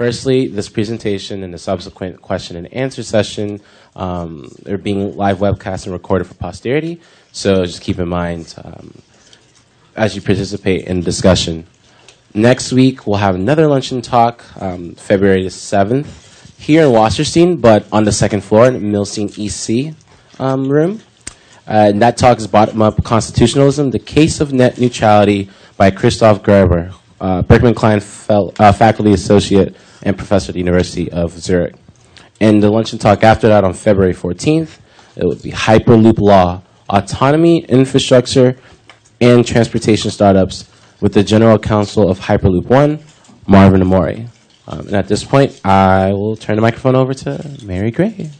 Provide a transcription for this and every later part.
Firstly, this presentation and the subsequent question and answer session, um, they're being live webcast and recorded for posterity. So just keep in mind um, as you participate in the discussion. Next week, we'll have another luncheon talk, um, February the 7th, here in Wasserstein, but on the second floor in Milstein EC um, room. Uh, and that talk is Bottom Up Constitutionalism, the Case of Net Neutrality by Christoph Graber, uh, Berkman Klein fel- uh, Faculty Associate and Professor at the University of Zurich. And the luncheon talk after that on February 14th, it would be Hyperloop Law, Autonomy, Infrastructure, and Transportation Startups with the General Counsel of Hyperloop One, Marvin Ammori. Um, and at this point, I will turn the microphone over to Mary Gray.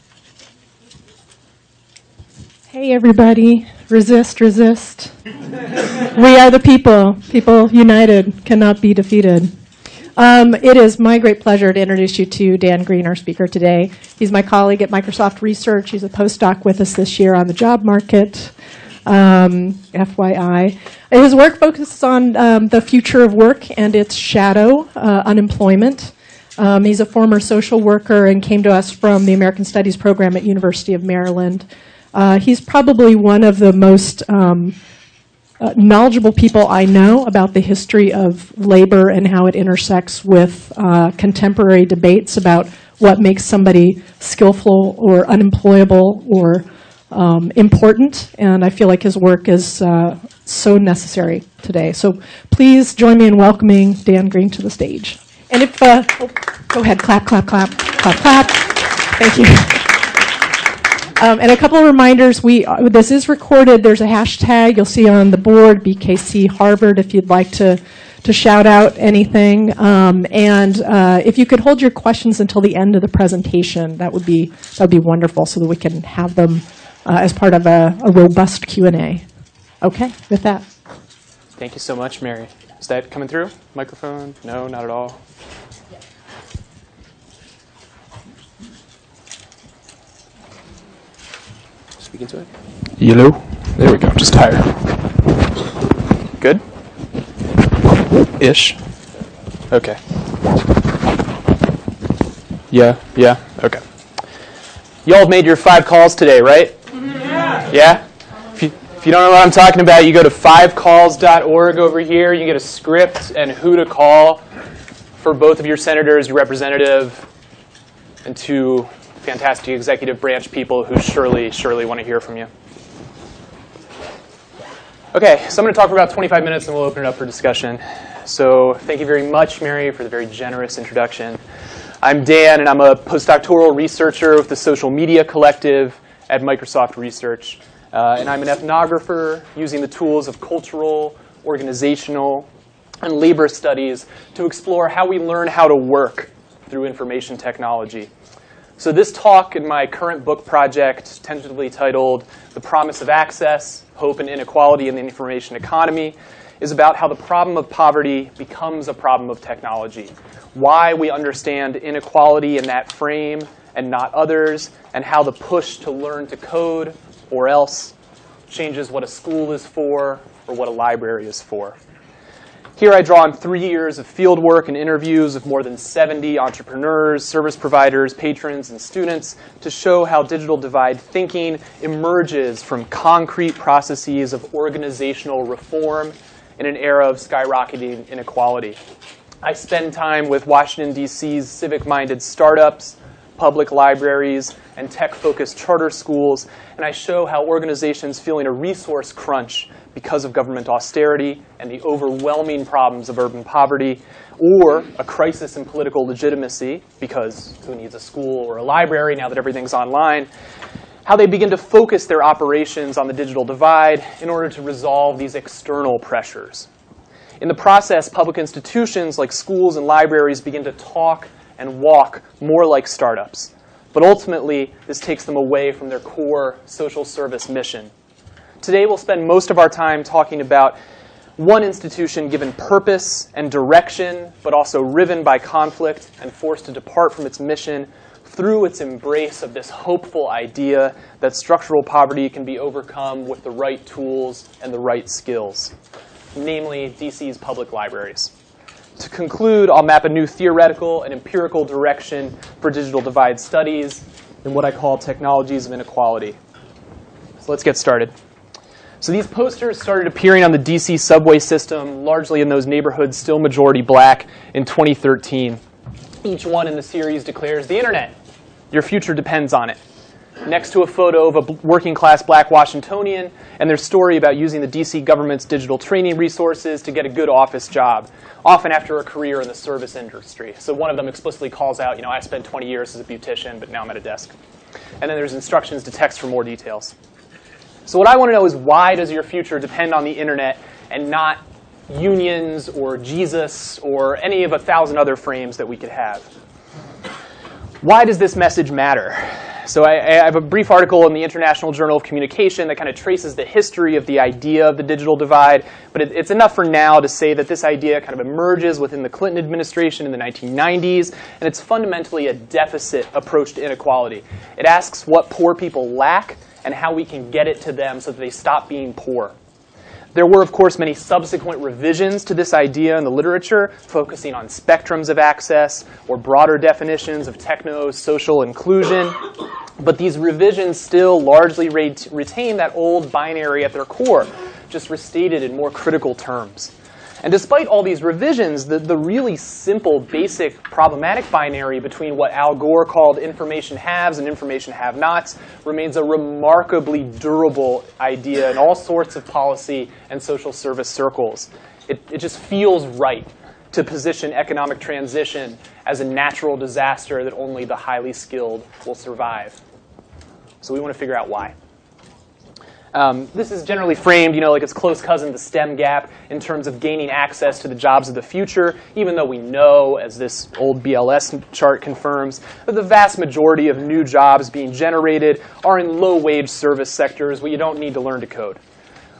Hey, everybody. Resist, resist. we are the people. People united cannot be defeated. Um, it is my great pleasure to introduce you to Dan Greene, our speaker today. He's my colleague at Microsoft Research. He's a postdoc with us this year on the job market. Um, FYI. His work focuses on um, the future of work and its shadow, uh, unemployment. Um, he's a former social worker and came to us from the American Studies program at University of Maryland. Uh, he's probably one of the most um, uh, knowledgeable people I know about the history of labor and how it intersects with uh, contemporary debates about what makes somebody skillful or unemployable or um, important. And I feel like his work is uh, so necessary today. So please join me in welcoming Dan Greene to the stage. And if, uh, oh, go ahead, clap, clap, clap, clap, clap. Thank you. Um, and a couple of reminders. We uh, this is recorded. There's a hashtag you'll see on the board, BKC Harvard, if you'd like to to shout out anything. Um, and uh, if you could hold your questions until the end of the presentation, that would be that would be wonderful, so that we can have them uh, as part of a, a robust Q and A. Okay, with that. Thank you so much, Mary. Is that coming through? Microphone? No, not at all. Speaking to it. Hello. There we go. Just higher. Good? Ish. Okay. Yeah, yeah, okay. Y'all have made your five calls today, right? Yeah. Yeah? If you, if you don't know what I'm talking about, you go to fivecalls.org over here. You get a script and who to call for both of your senators, your representative, and two fantastic executive branch people who surely, surely want to hear from you. Okay, so I'm going to talk for about 25 minutes and we'll open it up for discussion. So thank you very much, Mary, for the very generous introduction. I'm Dan, and I'm a postdoctoral researcher with the Social Media Collective at Microsoft Research. Uh, and I'm an ethnographer using the tools of cultural, organizational, and labor studies to explore how we learn how to work through information technology. So this talk in my current book project, tentatively titled The Promise of Access, Hope and Inequality in the Information Economy, is about how the problem of poverty becomes a problem of technology, why we understand inequality in that frame and not others, and how the push to learn to code or else changes what a school is for or what a library is for. Here I draw on three years of field work and interviews of more than 70 entrepreneurs, service providers, patrons, and students to show how digital divide thinking emerges from concrete processes of organizational reform in an era of skyrocketing inequality. I spend time with Washington, D.C.'s civic minded startups, public libraries, and tech focused charter schools, and I show how organizations feeling a resource crunch because of government austerity and the overwhelming problems of urban poverty, or a crisis in political legitimacy, because who needs a school or a library now that everything's online, how they begin to focus their operations on the digital divide in order to resolve these external pressures. In the process, public institutions like schools and libraries begin to talk and walk more like startups. But ultimately, this takes them away from their core social service mission Today we'll spend most of our time talking about one institution given purpose and direction, but also riven by conflict and forced to depart from its mission through its embrace of this hopeful idea that structural poverty can be overcome with the right tools and the right skills, namely DC's public libraries. To conclude, I'll map a new theoretical and empirical direction for digital divide studies in what I call technologies of inequality. So let's get started. So these posters started appearing on the DC subway system, largely in those neighborhoods still majority black, in 2013. Each one in the series declares the internet. Your future depends on it. Next to a photo of a working class black Washingtonian and their story about using the DC government's digital training resources to get a good office job, often after a career in the service industry. So one of them explicitly calls out, you know, I spent 20 years as a beautician, but now I'm at a desk. And then there's instructions to text for more details. So what I want to know is why does your future depend on the internet and not unions or Jesus or any of a thousand other frames that we could have? Why does this message matter? So I, I, have a brief article in the International Journal of Communication that kind of traces the history of the idea of the digital divide, but it, it's enough for now to say that this idea kind of emerges within the Clinton administration in the 1990s, and it's fundamentally a deficit approach to inequality. It asks what poor people lack and how we can get it to them so that they stop being poor. There were, of course, many subsequent revisions to this idea in the literature, focusing on spectrums of access or broader definitions of techno social inclusion. But these revisions still largely retain that old binary at their core, just restated in more critical terms. And despite all these revisions, the, the really simple, basic, problematic binary between what Al Gore called information haves and information have nots remains a remarkably durable idea in all sorts of policy and social service circles. It, it just feels right to position economic transition as a natural disaster that only the highly skilled will survive. So we want to figure out why. Um, this is generally framed, you know, like its close cousin, the STEM gap, in terms of gaining access to the jobs of the future, even though we know, as this old BLS chart confirms, that the vast majority of new jobs being generated are in low-wage service sectors where you don't need to learn to code.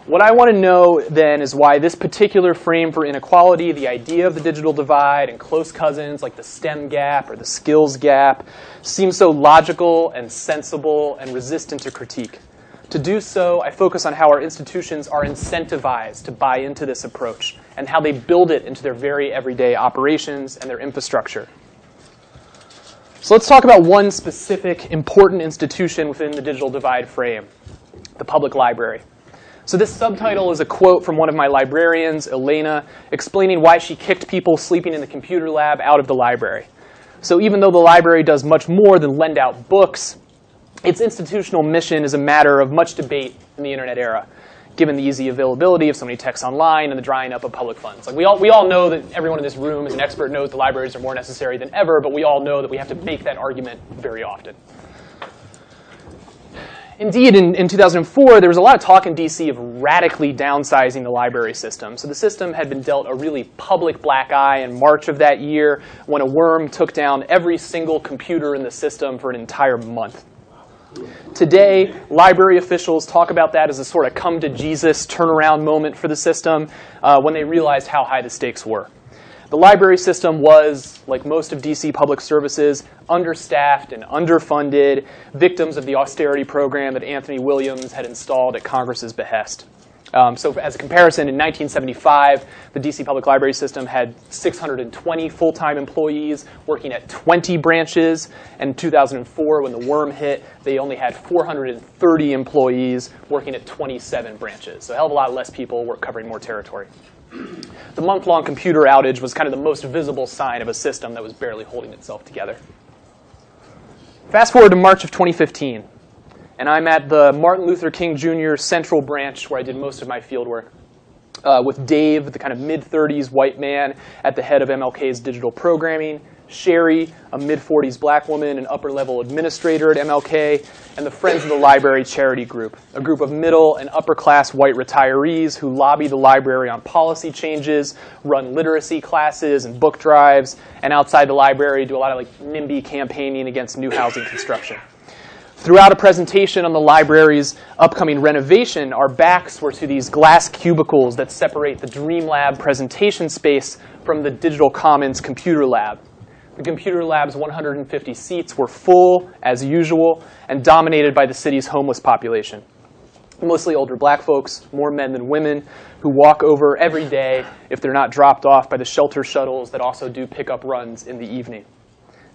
What I want to know then is why this particular frame for inequality, the idea of the digital divide and close cousins like the STEM gap or the skills gap, seems so logical and sensible and resistant to critique. To do so, I focus on how our institutions are incentivized to buy into this approach and how they build it into their very everyday operations and their infrastructure. So let's talk about one specific important institution within the digital divide frame, the public library. So this subtitle is a quote from one of my librarians, Elena, explaining why she kicked people sleeping in the computer lab out of the library. So even though the library does much more than lend out books, its institutional mission is a matter of much debate in the internet era, given the easy availability of so many texts online and the drying up of public funds. Like we all, we all know that everyone in this room is an expert knows the libraries are more necessary than ever, but we all know that we have to make that argument very often. Indeed, in, in 2004, there was a lot of talk in DC of radically downsizing the library system. So the system had been dealt a really public black eye in March of that year when a worm took down every single computer in the system for an entire month. Today, library officials talk about that as a sort of come to Jesus turnaround moment for the system uh, when they realized how high the stakes were. The library system was, like most of DC public services, understaffed and underfunded, victims of the austerity program that Anthony Williams had installed at Congress's behest. Um, so as a comparison, in 1975, the DC Public Library System had 620 full-time employees working at 20 branches. And in 2004, when the worm hit, they only had 430 employees working at 27 branches. So a hell of a lot less people were covering more territory. The month-long computer outage was kind of the most visible sign of a system that was barely holding itself together. Fast forward to March of 2015 and I'm at the Martin Luther King Jr. Central Branch where I did most of my field work. Uh, with Dave, the kind of mid 30s white man at the head of MLK's digital programming, Sherry, a mid 40s black woman and upper level administrator at MLK, and the Friends of the Library charity group, a group of middle and upper class white retirees who lobby the library on policy changes, run literacy classes and book drives, and outside the library do a lot of like NIMBY campaigning against new housing construction. Throughout a presentation on the library's upcoming renovation, our backs were to these glass cubicles that separate the Dream Lab presentation space from the Digital Commons computer lab. The computer lab's 150 seats were full, as usual, and dominated by the city's homeless population. mostly older black folks, more men than women, who walk over every day if they're not dropped off by the shelter shuttles that also do pickup runs in the evening.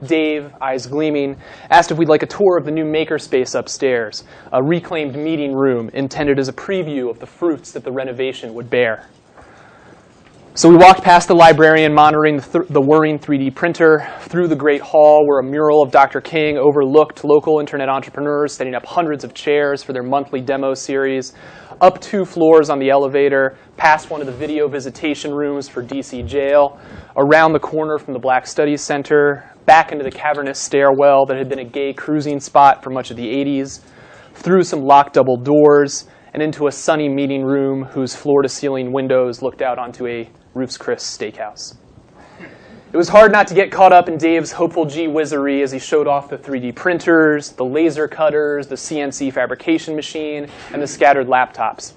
Dave, eyes gleaming, asked if we'd like a tour of the new makerspace upstairs, a reclaimed meeting room intended as a preview of the fruits that the renovation would bear. So we walked past the librarian monitoring the, th- the, whirring 3D printer, through the great hall where a mural of Dr. King overlooked local internet entrepreneurs setting up hundreds of chairs for their monthly demo series, up two floors on the elevator, past one of the video visitation rooms for DC jail, around the corner from the Black Studies Center, back into the cavernous stairwell that had been a gay cruising spot for much of the 80s, through some locked double doors, and into a sunny meeting room whose floor to ceiling windows looked out onto a Ruth's Chris Steakhouse. It was hard not to get caught up in Dave's hopeful gee whizzery as he showed off the 3D printers, the laser cutters, the CNC fabrication machine, and the scattered laptops.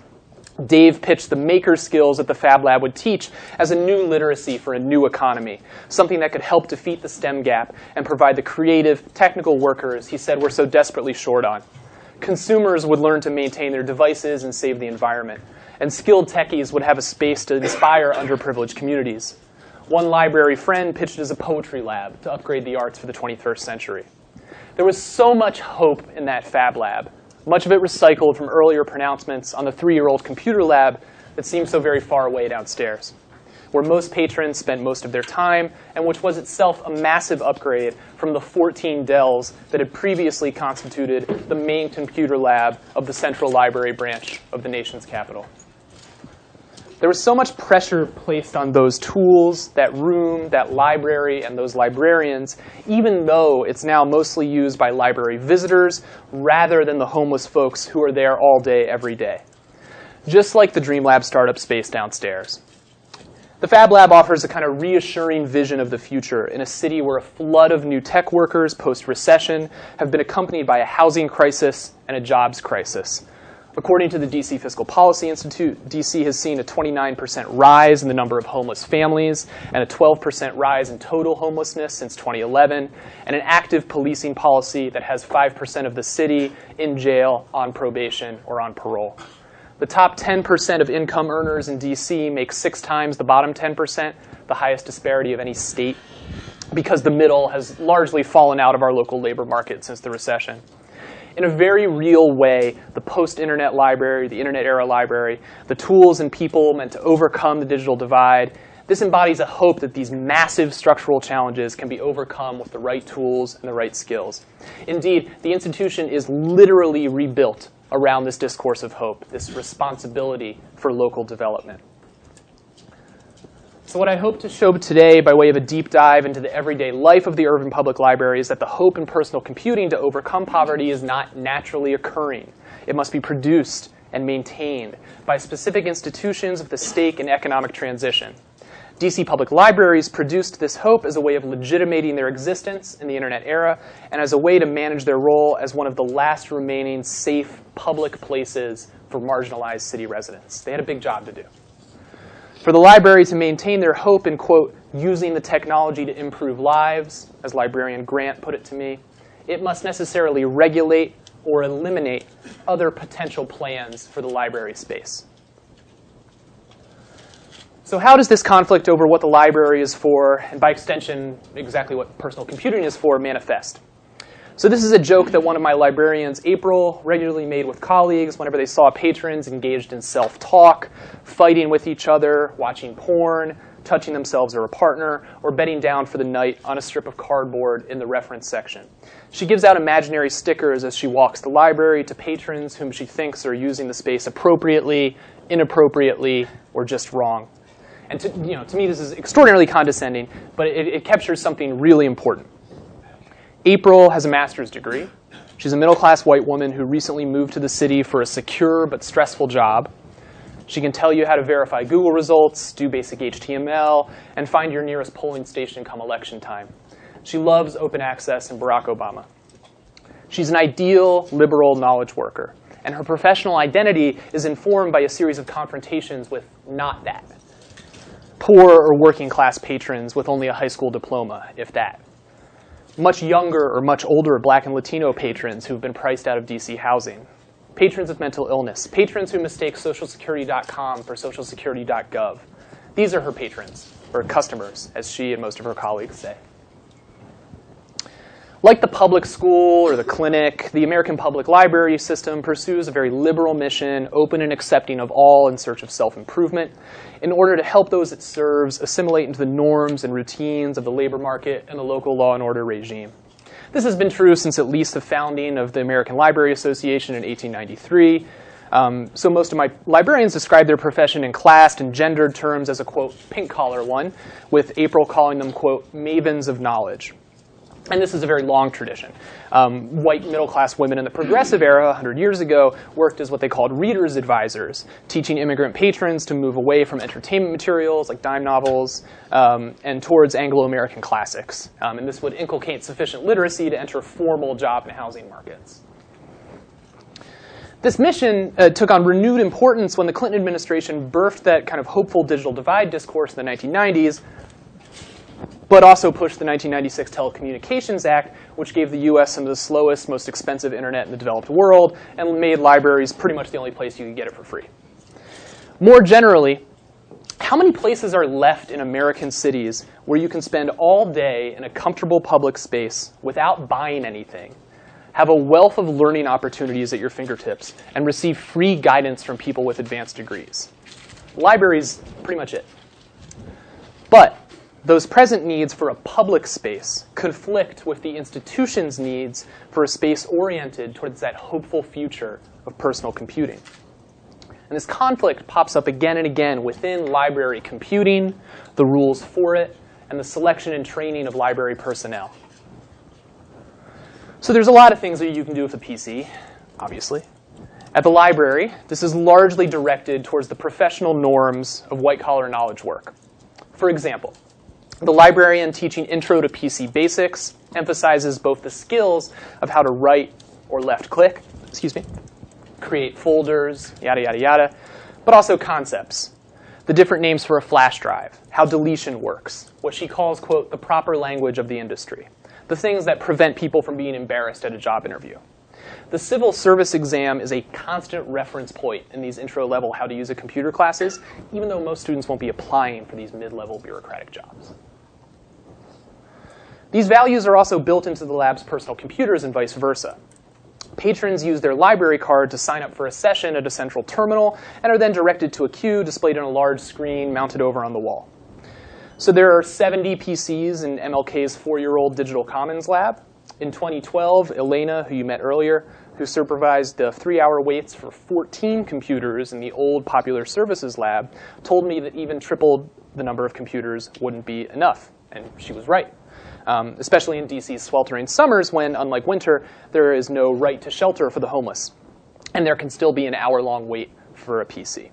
Dave pitched the maker skills that the Fab Lab would teach as a new literacy for a new economy, something that could help defeat the STEM gap and provide the creative, technical workers he said we're so desperately short on. Consumers would learn to maintain their devices and save the environment and skilled techies would have a space to inspire underprivileged communities. One library friend pitched as a poetry lab to upgrade the arts for the 21st century. There was so much hope in that Fab Lab, much of it recycled from earlier pronouncements on the three year old computer lab that seemed so very far away downstairs, where most patrons spent most of their time, and which was itself a massive upgrade from the 14 Dells that had previously constituted the main computer lab of the Central Library branch of the nation's capital there was so much pressure placed on those tools, that room, that library, and those librarians, even though it's now mostly used by library visitors rather than the homeless folks who are there all day, every day. Just like the Dreamlab startup space downstairs. The Fab Lab offers a kind of reassuring vision of the future in a city where a flood of new tech workers post recession have been accompanied by a housing crisis and a jobs crisis According to the DC Fiscal Policy Institute, DC has seen a 29% rise in the number of homeless families and a 12% rise in total homelessness since 2011, and an active policing policy that has 5% of the city in jail, on probation, or on parole. The top 10% of income earners in DC make six times the bottom 10%, the highest disparity of any state, because the middle has largely fallen out of our local labor market since the recession in a very real way, the post-internet library, the internet era library, the tools and people meant to overcome the digital divide, this embodies a hope that these massive structural challenges can be overcome with the right tools and the right skills. Indeed, the institution is literally rebuilt around this discourse of hope, this responsibility for local development. So, what I hope to show today, by way of a deep dive into the everyday life of the Irving Public Library, is that the hope in personal computing to overcome poverty is not naturally occurring. It must be produced and maintained by specific institutions with a stake in economic transition. DC Public Libraries produced this hope as a way of legitimating their existence in the internet era and as a way to manage their role as one of the last remaining safe public places for marginalized city residents. They had a big job to do. For the library to maintain their hope in, quote, using the technology to improve lives, as librarian Grant put it to me, it must necessarily regulate or eliminate other potential plans for the library space. So how does this conflict over what the library is for, and by extension, exactly what personal computing is for, manifest? So this is a joke that one of my librarians, April, regularly made with colleagues whenever they saw patrons engaged in self-talk, fighting with each other, watching porn, touching themselves or a partner, or bedding down for the night on a strip of cardboard in the reference section. She gives out imaginary stickers as she walks the library to patrons whom she thinks are using the space appropriately, inappropriately, or just wrong. And to, you know, to me, this is extraordinarily condescending, but it, it captures something really important. April has a master's degree. She's a middle class white woman who recently moved to the city for a secure but stressful job. She can tell you how to verify Google results, do basic HTML, and find your nearest polling station come election time. She loves open access and Barack Obama. She's an ideal liberal knowledge worker, and her professional identity is informed by a series of confrontations with not that. Poor or working class patrons with only a high school diploma, if that much younger or much older black and Latino patrons who've been priced out of DC housing, patrons with mental illness, patrons who mistake socialsecurity.com for socialsecurity.gov. These are her patrons, or customers, as she and most of her colleagues say. Like the public school or the clinic, the American Public Library system pursues a very liberal mission, open and accepting of all in search of self improvement, in order to help those it serves assimilate into the norms and routines of the labor market and the local law and order regime. This has been true since at least the founding of the American Library Association in 1893. Um, so most of my librarians describe their profession in classed and gendered terms as a, quote, pink collar one, with April calling them, quote, mavens of knowledge. And this is a very long tradition. Um, white middle class women in the progressive era, 100 years ago, worked as what they called readers' advisors, teaching immigrant patrons to move away from entertainment materials like dime novels um, and towards Anglo American classics. Um, and this would inculcate sufficient literacy to enter formal job and housing markets. This mission uh, took on renewed importance when the Clinton administration birthed that kind of hopeful digital divide discourse in the 1990s, but also pushed the 1996 Telecommunications Act, which gave the US some of the slowest, most expensive internet in the developed world and made libraries pretty much the only place you could get it for free. More generally, how many places are left in American cities where you can spend all day in a comfortable public space without buying anything, have a wealth of learning opportunities at your fingertips, and receive free guidance from people with advanced degrees? Libraries, pretty much it. But those present needs for a public space conflict with the institution's needs for a space oriented towards that hopeful future of personal computing. And this conflict pops up again and again within library computing, the rules for it, and the selection and training of library personnel. So there's a lot of things that you can do with a PC, obviously. At the library, this is largely directed towards the professional norms of white-collar knowledge work. For example, the librarian teaching Intro to PC Basics emphasizes both the skills of how to right or left click, excuse me, create folders, yada, yada, yada, but also concepts. The different names for a flash drive, how deletion works, what she calls, quote, the proper language of the industry, the things that prevent people from being embarrassed at a job interview. The civil service exam is a constant reference point in these intro level how to use a computer classes, even though most students won't be applying for these mid level bureaucratic jobs. These values are also built into the lab's personal computers and vice versa. Patrons use their library card to sign up for a session at a central terminal and are then directed to a queue displayed on a large screen mounted over on the wall. So there are 70 PCs in MLK's four-year-old Digital Commons lab. In 2012, Elena, who you met earlier, who supervised the three-hour waits for 14 computers in the old Popular Services lab, told me that even tripled the number of computers wouldn't be enough. And she was right um, especially in DC's sweltering summers when, unlike winter, there is no right to shelter for the homeless. And there can still be an hour-long wait for a PC.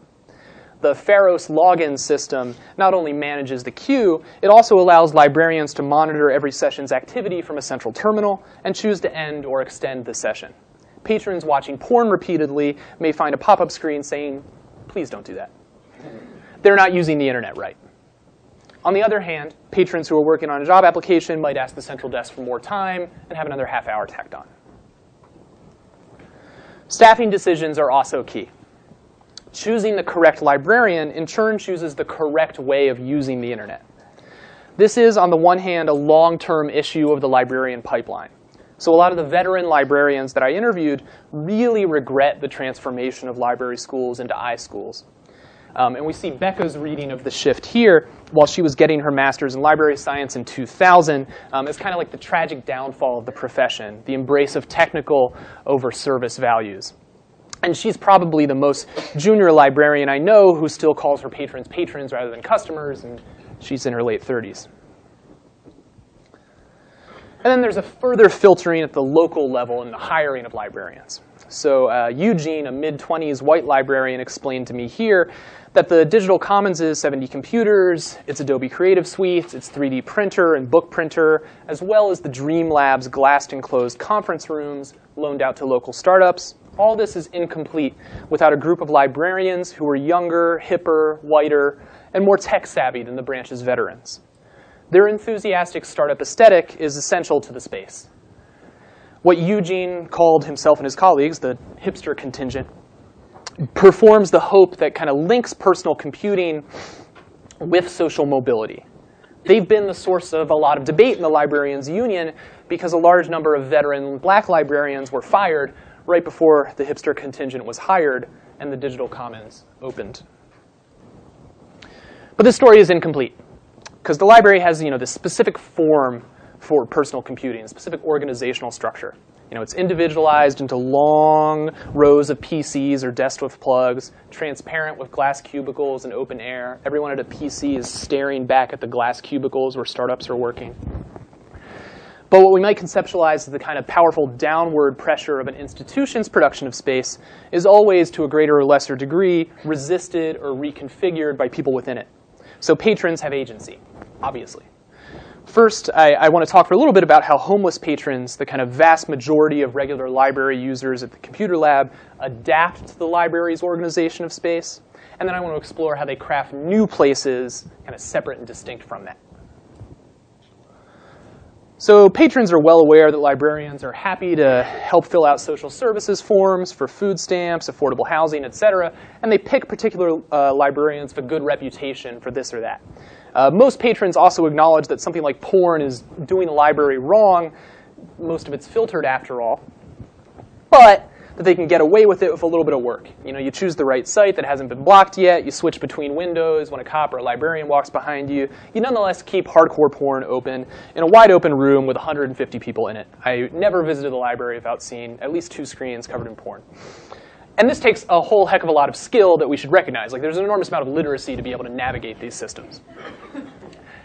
The Pharos login system not only manages the queue, it also allows librarians to monitor every session's activity from a central terminal and choose to end or extend the session. Patrons watching porn repeatedly may find a pop-up screen saying, please don't do that. They're not using the internet right. On the other hand, patrons who are working on a job application might ask the central desk for more time and have another half hour tacked on. Staffing decisions are also key. Choosing the correct librarian in turn chooses the correct way of using the internet. This is, on the one hand, a long-term issue of the librarian pipeline. So a lot of the veteran librarians that I interviewed really regret the transformation of library schools into iSchools. Um, and we see Becca's reading of the shift here while she was getting her master's in library science in 2000 um, as kind of like the tragic downfall of the profession, the embrace of technical over service values. And she's probably the most junior librarian I know who still calls her patrons patrons rather than customers, and she's in her late 30s. And then there's a further filtering at the local level in the hiring of librarians. So uh, Eugene, a mid-20s white librarian, explained to me here that the Digital Commons is 70 computers, its Adobe Creative Suite, its 3D printer and book printer, as well as the Dream Labs glassed enclosed conference rooms loaned out to local startups. All this is incomplete without a group of librarians who are younger, hipper, whiter, and more tech savvy than the branch's veterans. Their enthusiastic startup aesthetic is essential to the space. what Eugene called himself and his colleagues the hipster contingent performs the hope that kind of links personal computing with social mobility. They've been the source of a lot of debate in the Librarians Union because a large number of veteran black librarians were fired right before the hipster contingent was hired and the digital commons opened. But this story is incomplete because the library has you know, this specific form for personal computing, a specific organizational structure. You know, it's individualized into long rows of PCs or desks with plugs, transparent with glass cubicles and open air. Everyone at a PC is staring back at the glass cubicles where startups are working. But what we might conceptualize as the kind of powerful downward pressure of an institution's production of space is always, to a greater or lesser degree, resisted or reconfigured by people within it. So patrons have agency, obviously. First, I, I, want to talk for a little bit about how homeless patrons, the kind of vast majority of regular library users at the computer lab, adapt to the library's organization of space. And then I want to explore how they craft new places kind of separate and distinct from that. So patrons are well aware that librarians are happy to help fill out social services forms for food stamps, affordable housing, et cetera, and they pick particular uh, librarians with a good reputation for this or that. Uh, most patrons also acknowledge that something like porn is doing the library wrong. Most of it's filtered after all. But that they can get away with it with a little bit of work. You know, you choose the right site that hasn't been blocked yet, you switch between windows when a cop or a librarian walks behind you. You nonetheless keep hardcore porn open in a wide open room with 150 people in it. I never visited the library without seeing at least two screens covered in porn. And this takes a whole heck of a lot of skill that we should recognize. Like there's an enormous amount of literacy to be able to navigate these systems.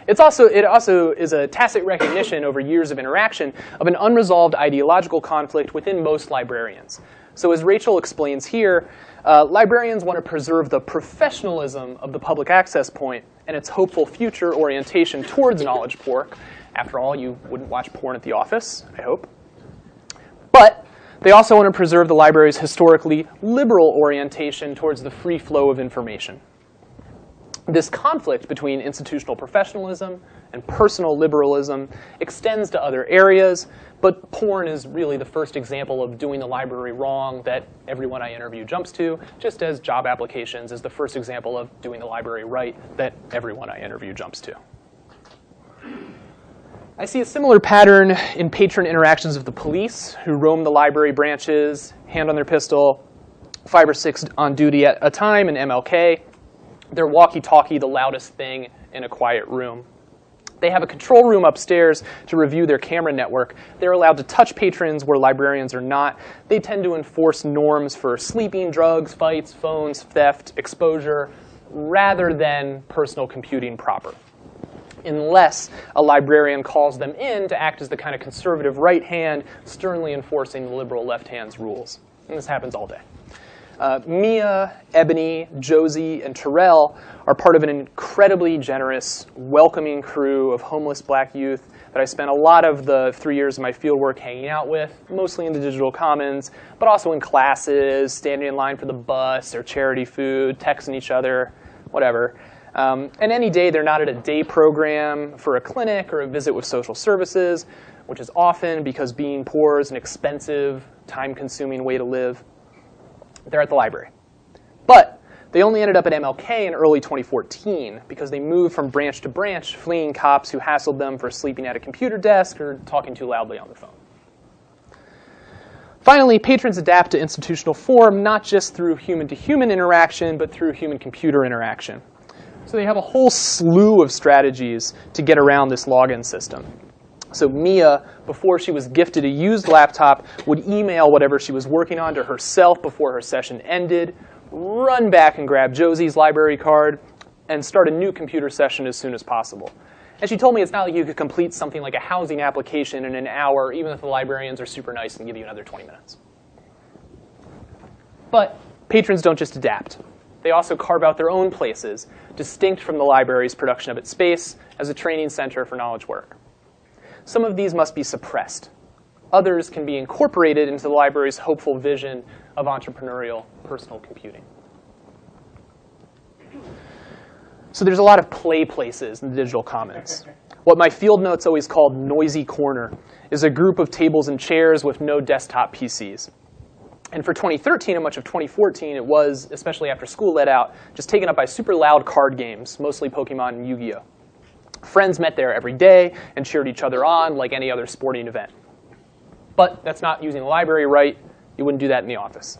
It's also, it also is a tacit recognition over years of interaction of an unresolved ideological conflict within most librarians. So as Rachel explains here, uh, librarians want to preserve the professionalism of the public access point and its hopeful future orientation towards knowledge pork. After all, you wouldn't watch porn at the office, I hope. They also want to preserve the library's historically liberal orientation towards the free flow of information. This conflict between institutional professionalism and personal liberalism extends to other areas, but porn is really the first example of doing the library wrong that everyone I interview jumps to, just as job applications is the first example of doing the library right that everyone I interview jumps to. I see a similar pattern in patron interactions with the police, who roam the library branches, hand on their pistol, five or six on duty at a time in MLK. Their walkie-talkie the loudest thing in a quiet room. They have a control room upstairs to review their camera network. They're allowed to touch patrons where librarians are not. They tend to enforce norms for sleeping, drugs, fights, phones, theft, exposure, rather than personal computing proper unless a librarian calls them in to act as the kind of conservative right hand, sternly enforcing the liberal left hand's rules. And this happens all day. Uh, Mia, Ebony, Josie, and Terrell are part of an incredibly generous, welcoming crew of homeless black youth that I spent a lot of the three years of my fieldwork hanging out with, mostly in the digital commons, but also in classes, standing in line for the bus or charity food, texting each other, whatever. Um, and any day they're not at a day program for a clinic or a visit with social services, which is often because being poor is an expensive, time-consuming way to live. They're at the library. But they only ended up at MLK in early 2014 because they moved from branch to branch, fleeing cops who hassled them for sleeping at a computer desk or talking too loudly on the phone. Finally, patrons adapt to institutional form not just through human-to-human -human interaction, but through human-computer interaction. So they have a whole slew of strategies to get around this login system. So Mia, before she was gifted a used laptop, would email whatever she was working on to herself before her session ended, run back and grab Josie's library card, and start a new computer session as soon as possible. And she told me it's not like you could complete something like a housing application in an hour, even if the librarians are super nice and give you another 20 minutes. But patrons don't just adapt. They also carve out their own places, distinct from the library's production of its space as a training center for knowledge work. Some of these must be suppressed. Others can be incorporated into the library's hopeful vision of entrepreneurial personal computing. So there's a lot of play places in the digital commons. What my field notes always called noisy corner is a group of tables and chairs with no desktop PCs. And for 2013 and much of 2014, it was, especially after school let out, just taken up by super loud card games, mostly Pokemon and Yu-Gi-Oh! Friends met there every day and cheered each other on like any other sporting event. But that's not using the library right. You wouldn't do that in the office.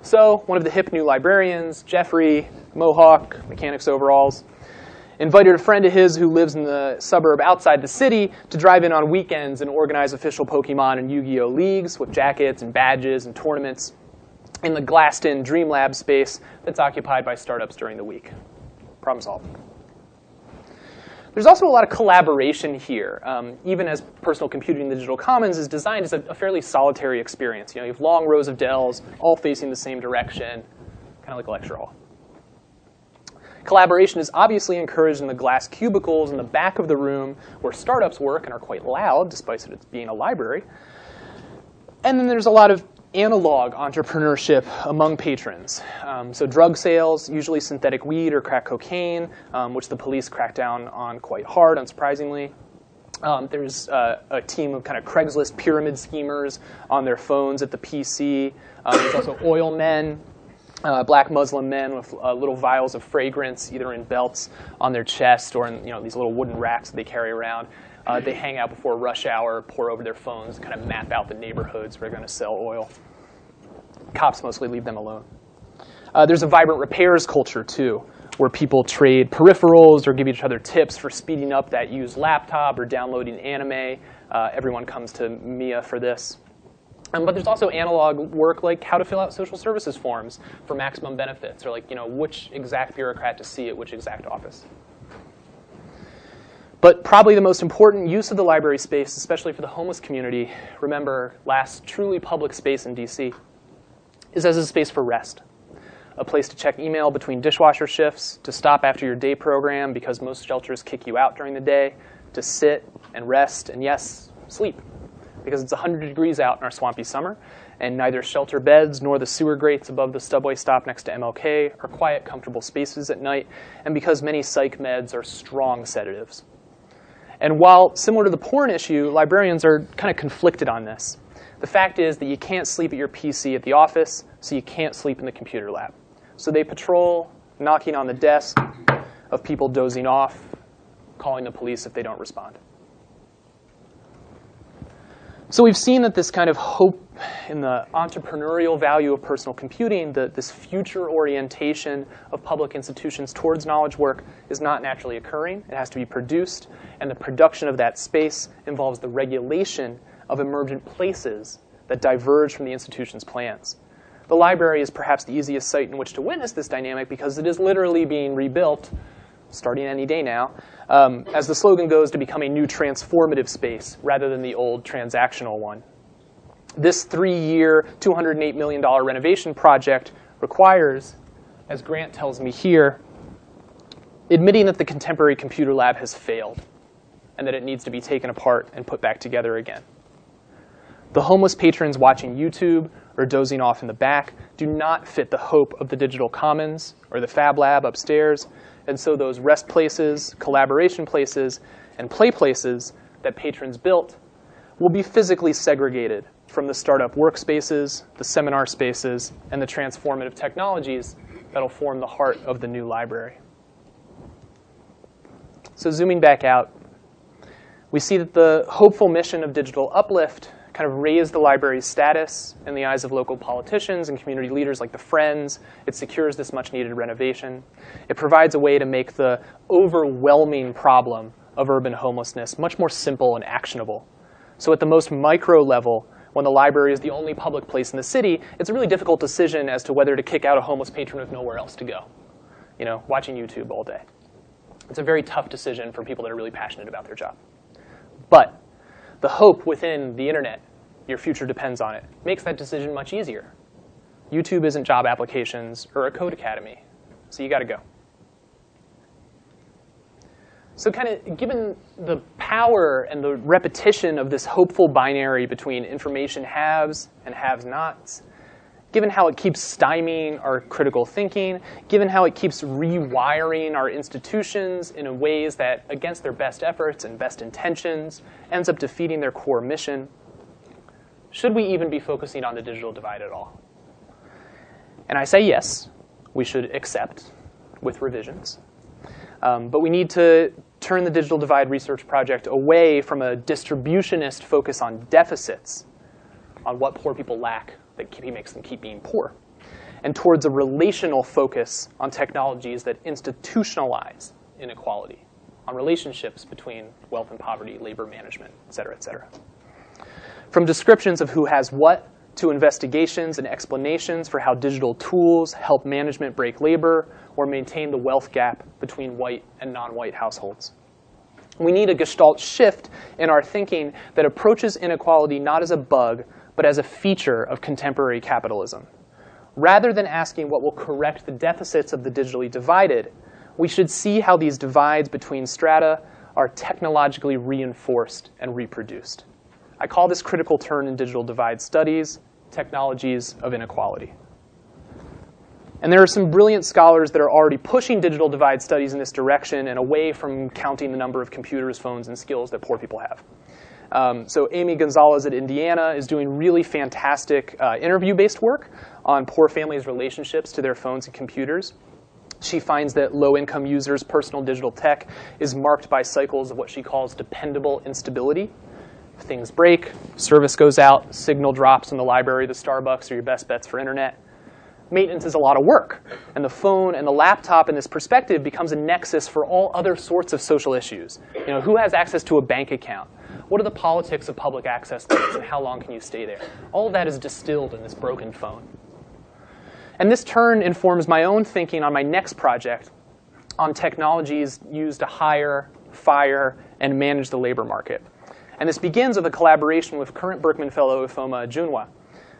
So one of the hip new librarians, Jeffrey, Mohawk, mechanics overalls, invited a friend of his who lives in the suburb outside the city to drive in on weekends and organize official Pokemon and Yu-Gi-Oh! leagues with jackets and badges and tournaments in the glassed-in Dream Lab space that's occupied by startups during the week. Problem solved. There's also a lot of collaboration here, um, even as personal computing in the digital commons is designed as a, a, fairly solitary experience. You know, you have long rows of Dells, all facing the same direction, kind of like a lecture hall. Collaboration is obviously encouraged in the glass cubicles in the back of the room where startups work and are quite loud, despite it being a library. And then there's a lot of analog entrepreneurship among patrons. Um, so drug sales, usually synthetic weed or crack cocaine, um, which the police crack down on quite hard, unsurprisingly. Um, there's uh, a team of kind of Craigslist pyramid schemers on their phones at the PC. Um, there's also oil men, uh, black Muslim men with uh, little vials of fragrance, either in belts on their chest or in you know these little wooden racks that they carry around. Uh, they hang out before rush hour, pour over their phones, kind of map out the neighborhoods where they're going to sell oil. Cops mostly leave them alone. Uh, there's a vibrant repairs culture, too, where people trade peripherals or give each other tips for speeding up that used laptop or downloading anime. Uh, everyone comes to Mia for this. Um, but there's also analog work like how to fill out social services forms for maximum benefits, or like you know which exact bureaucrat to see at which exact office. But probably the most important use of the library space, especially for the homeless community, remember, last truly public space in DC, is as a space for rest. A place to check email between dishwasher shifts, to stop after your day program because most shelters kick you out during the day, to sit and rest, and yes, sleep. Because it's 100 degrees out in our swampy summer, and neither shelter beds nor the sewer grates above the subway stop next to MLK are quiet, comfortable spaces at night, and because many psych meds are strong sedatives. And while similar to the porn issue, librarians are kind of conflicted on this. The fact is that you can't sleep at your PC at the office, so you can't sleep in the computer lab. So they patrol, knocking on the desk of people dozing off, calling the police if they don't respond. So we've seen that this kind of hope in the entrepreneurial value of personal computing, the, this future orientation of public institutions towards knowledge work is not naturally occurring. It has to be produced, and the production of that space involves the regulation of emergent places that diverge from the institution's plans. The library is perhaps the easiest site in which to witness this dynamic because it is literally being rebuilt, starting any day now, um, as the slogan goes, to become a new transformative space rather than the old transactional one. This three-year, $208 million renovation project requires, as Grant tells me here, admitting that the contemporary computer lab has failed and that it needs to be taken apart and put back together again. The homeless patrons watching YouTube or dozing off in the back do not fit the hope of the digital commons or the Fab Lab upstairs, and so those rest places, collaboration places, and play places that patrons built will be physically segregated from the startup workspaces, the seminar spaces, and the transformative technologies that'll form the heart of the new library. So zooming back out, we see that the hopeful mission of digital uplift kind of raised the library's status in the eyes of local politicians and community leaders like the Friends. It secures this much needed renovation. It provides a way to make the overwhelming problem of urban homelessness much more simple and actionable. So at the most micro level, when the library is the only public place in the city, it's a really difficult decision as to whether to kick out a homeless patron with nowhere else to go. You know, watching YouTube all day. It's a very tough decision for people that are really passionate about their job. But the hope within the internet, your future depends on it, makes that decision much easier. YouTube isn't job applications or a code academy, so you got to go. So kind of given the power and the repetition of this hopeful binary between information haves and haves nots, given how it keeps stymieing our critical thinking, given how it keeps rewiring our institutions in ways that, against their best efforts and best intentions, ends up defeating their core mission, should we even be focusing on the digital divide at all? And I say yes, we should accept with revisions. Um, but we need to turn the Digital Divide Research Project away from a distributionist focus on deficits, on what poor people lack that keep, makes them keep being poor, and towards a relational focus on technologies that institutionalize inequality, on relationships between wealth and poverty, labor management, et cetera, et cetera. From descriptions of who has what to investigations and explanations for how digital tools help management break labor or maintain the wealth gap between white and non-white households. We need a gestalt shift in our thinking that approaches inequality not as a bug, but as a feature of contemporary capitalism. Rather than asking what will correct the deficits of the digitally divided, we should see how these divides between strata are technologically reinforced and reproduced. I call this critical turn in digital divide studies technologies of inequality. And there are some brilliant scholars that are already pushing digital divide studies in this direction and away from counting the number of computers, phones, and skills that poor people have. Um, so Amy Gonzales at Indiana is doing really fantastic uh, interview-based work on poor families' relationships to their phones and computers. She finds that low-income users' personal digital tech is marked by cycles of what she calls dependable instability. Things break, service goes out, signal drops in the library, the Starbucks are your best bets for internet. Maintenance is a lot of work. And the phone and the laptop in this perspective becomes a nexus for all other sorts of social issues. You know, who has access to a bank account? What are the politics of public access and how long can you stay there? All of that is distilled in this broken phone. And this turn informs my own thinking on my next project on technologies used to hire, fire, and manage the labor market. And this begins with a collaboration with current Berkman Fellow Ifeoma Ajunwa.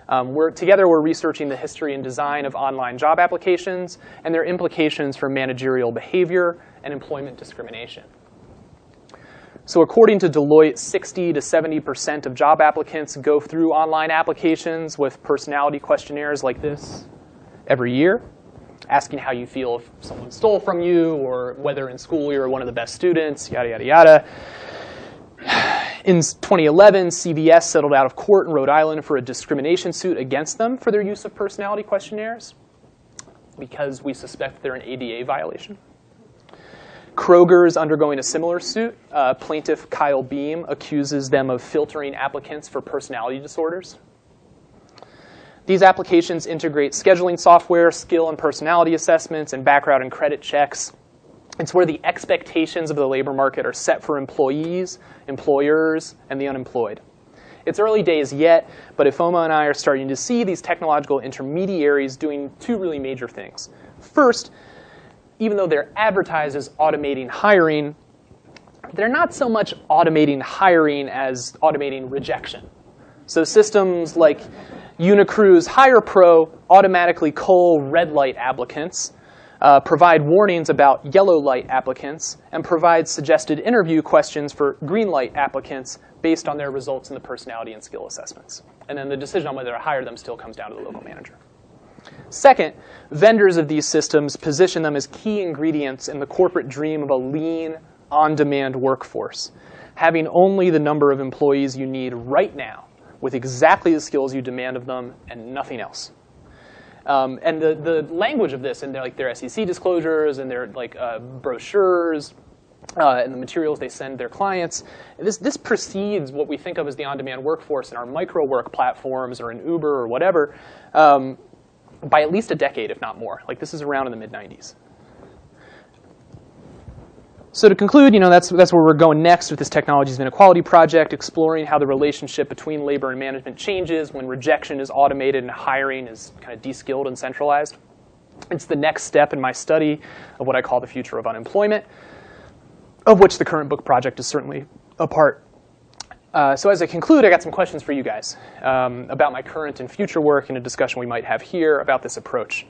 Um, we're, together, we're researching the history and design of online job applications and their implications for managerial behavior and employment discrimination. So according to Deloitte, 60 to 70% of job applicants go through online applications with personality questionnaires like this every year, asking how you feel if someone stole from you or whether in school you're one of the best students, yada, yada, yada. In 2011, CVS settled out of court in Rhode Island for a discrimination suit against them for their use of personality questionnaires because we suspect they're an ADA violation. Kroger is undergoing a similar suit. Uh, plaintiff Kyle Behm accuses them of filtering applicants for personality disorders. These applications integrate scheduling software, skill and personality assessments, and background and credit checks it's where the expectations of the labor market are set for employees, employers, and the unemployed. It's early days yet, but Ifeoma and I are starting to see these technological intermediaries doing two really major things. First, even though they're advertised as automating hiring, they're not so much automating hiring as automating rejection. So systems like Unicru's HirePro automatically cull red light applicants uh, provide warnings about yellow light applicants, and provide suggested interview questions for green light applicants based on their results in the personality and skill assessments. And then the decision on whether to hire them still comes down to the local manager. Second, vendors of these systems position them as key ingredients in the corporate dream of a lean, on-demand workforce, having only the number of employees you need right now with exactly the skills you demand of them and nothing else. Um, and the, the language of this their, like their SEC disclosures and their like uh, brochures uh, and the materials they send their clients, this, this precedes what we think of as the on-demand workforce in our micro work platforms or in Uber or whatever um, by at least a decade, if not more. Like this is around in the mid-90s. So to conclude, you know, that's, that's where we're going next with this Technologies of Inequality project, exploring how the relationship between labor and management changes when rejection is automated and hiring is kind of de-skilled and centralized. It's the next step in my study of what I call the future of unemployment, of which the current book project is certainly a part. Uh, so as I conclude, I got some questions for you guys um, about my current and future work and a discussion we might have here about this approach.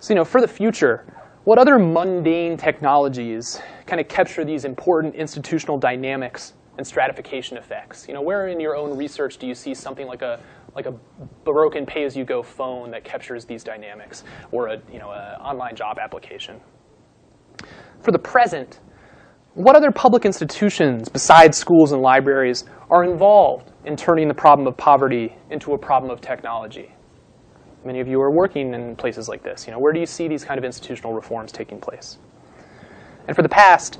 So, you know, for the future, what other mundane technologies kind of capture these important institutional dynamics and stratification effects? You know, where in your own research do you see something like a like a broken pay-as-you-go phone that captures these dynamics, or a you know an online job application. For the present, what other public institutions besides schools and libraries are involved in turning the problem of poverty into a problem of technology? Many of you are working in places like this. You know, where do you see these kind of institutional reforms taking place? And for the past,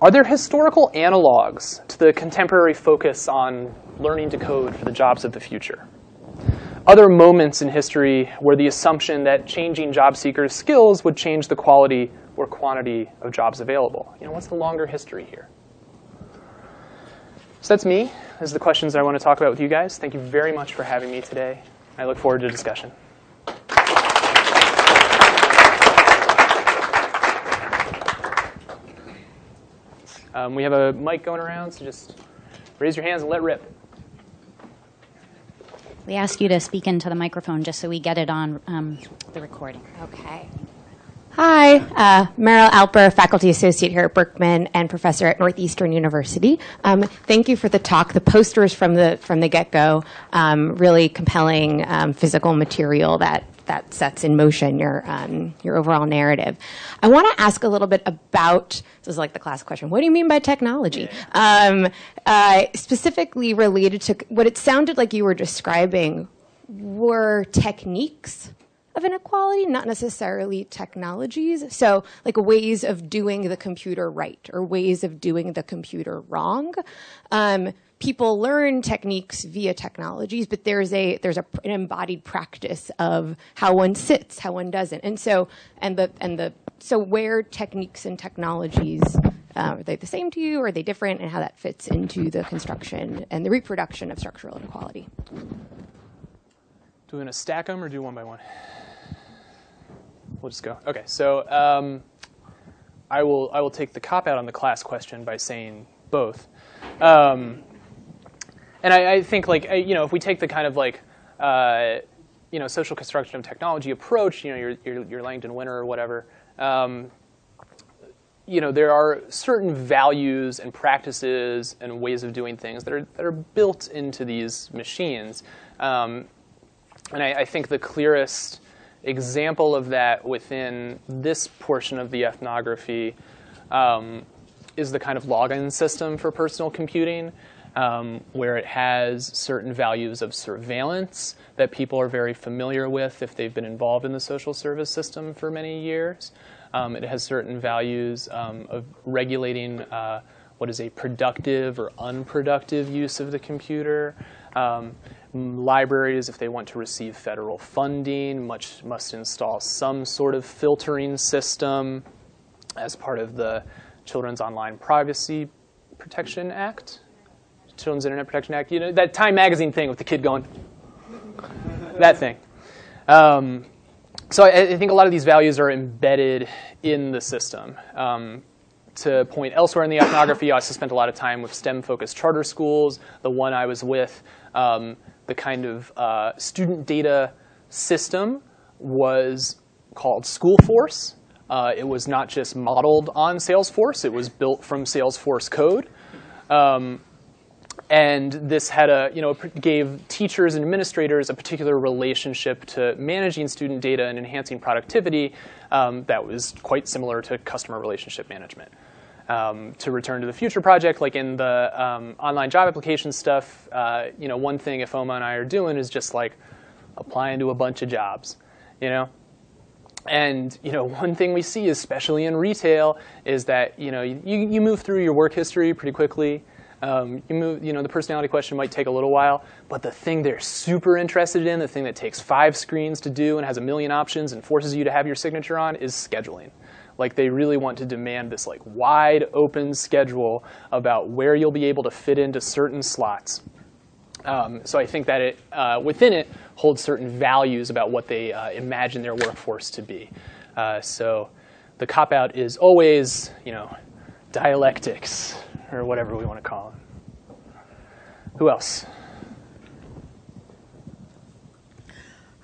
are there historical analogs to the contemporary focus on learning to code for the jobs of the future? Other moments in history where the assumption that changing job seekers' skills would change the quality or quantity of jobs available? You know, what's the longer history here? So that's me. Those are the questions that I want to talk about with you guys. Thank you very much for having me today. I look forward to discussion. Um, we have a mic going around, so just raise your hands and let rip. We ask you to speak into the microphone just so we get it on um, the recording. Okay. Hi, uh, Meryl Alper, faculty associate here at Berkman and professor at Northeastern University. Um, thank you for the talk. The posters from the from the get go, um, really compelling um, physical material that that sets in motion your um, your overall narrative. I want to ask a little bit about this is like the classic question. What do you mean by technology? Um, uh, specifically related to what it sounded like you were describing were techniques of inequality, not necessarily technologies. So, like ways of doing the computer right or ways of doing the computer wrong. Um, people learn techniques via technologies, but there's a there's a, an embodied practice of how one sits, how one doesn't, and so and the and the so where techniques and technologies. Uh, are they the same to you? Or are they different? And how that fits into the construction and the reproduction of structural inequality? Do we want to stack them or do one by one? We'll just go. Okay, so um, I will I will take the cop out on the class question by saying both. Um, and I, I, think like you know if we take the kind of like uh, you know social construction of technology approach, you know your your, your Langdon Winner or whatever. Um, you know there are certain values and practices and ways of doing things that are that are built into these machines, um, and I, I think the clearest example of that within this portion of the ethnography um, is the kind of login system for personal computing, um, where it has certain values of surveillance that people are very familiar with if they've been involved in the social service system for many years. Um, it has certain values um, of regulating uh, what is a productive or unproductive use of the computer. Libraries, if they want to receive federal funding, much, must install some sort of filtering system as part of the Children's Online Privacy Protection Act, Children's Internet Protection Act. You know that Time Magazine thing with the kid going, that thing. Um, so I, I, think a lot of these values are embedded in the system. Um, to point elsewhere in the ethnography, I also spent a lot of time with STEM-focused charter schools. The one I was with um, the kind of uh, student data system was called SchoolForce. Uh, it was not just modeled on Salesforce, it was built from Salesforce code. Um, and this had a, you know, gave teachers and administrators a particular relationship to managing student data and enhancing productivity um, that was quite similar to customer relationship management um, to return to the future project, like in the um, online job application stuff, uh, you know, one thing Ifeoma and I are doing is just like applying to a bunch of jobs, you know. And you know, one thing we see, especially in retail, is that you know you, you move through your work history pretty quickly. Um, you move, you know, the personality question might take a little while, but the thing they're super interested in, the thing that takes five screens to do and has a million options and forces you to have your signature on, is scheduling. Like they really want to demand this like wide open schedule about where you'll be able to fit into certain slots. Um, so I think that it uh, within it holds certain values about what they uh, imagine their workforce to be. Uh, so the cop out is always, you know, dialectics or whatever we want to call it. Who else?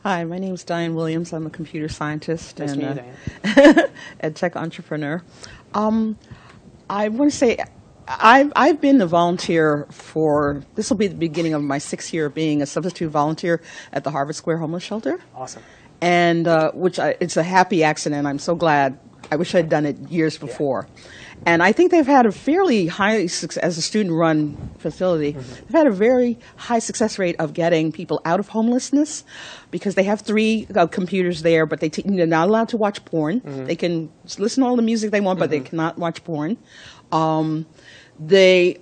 Hi, my name is Diane Williams. I'm a computer scientist nice and uh, ed tech entrepreneur. Um, I want to say I've, I've been a volunteer for, this will be the beginning of my sixth year being a substitute volunteer at the Harvard Square Homeless Shelter. Awesome. And uh, which I, it's a happy accident. I'm so glad. I wish I'd done it years before. And I think they've had a fairly high, as a student run facility, they've had a very high success rate of getting people out of homelessness because they have three uh, computers there, but they t- they're not allowed to watch porn. They can listen to all the music they want, but they cannot watch porn. Um, they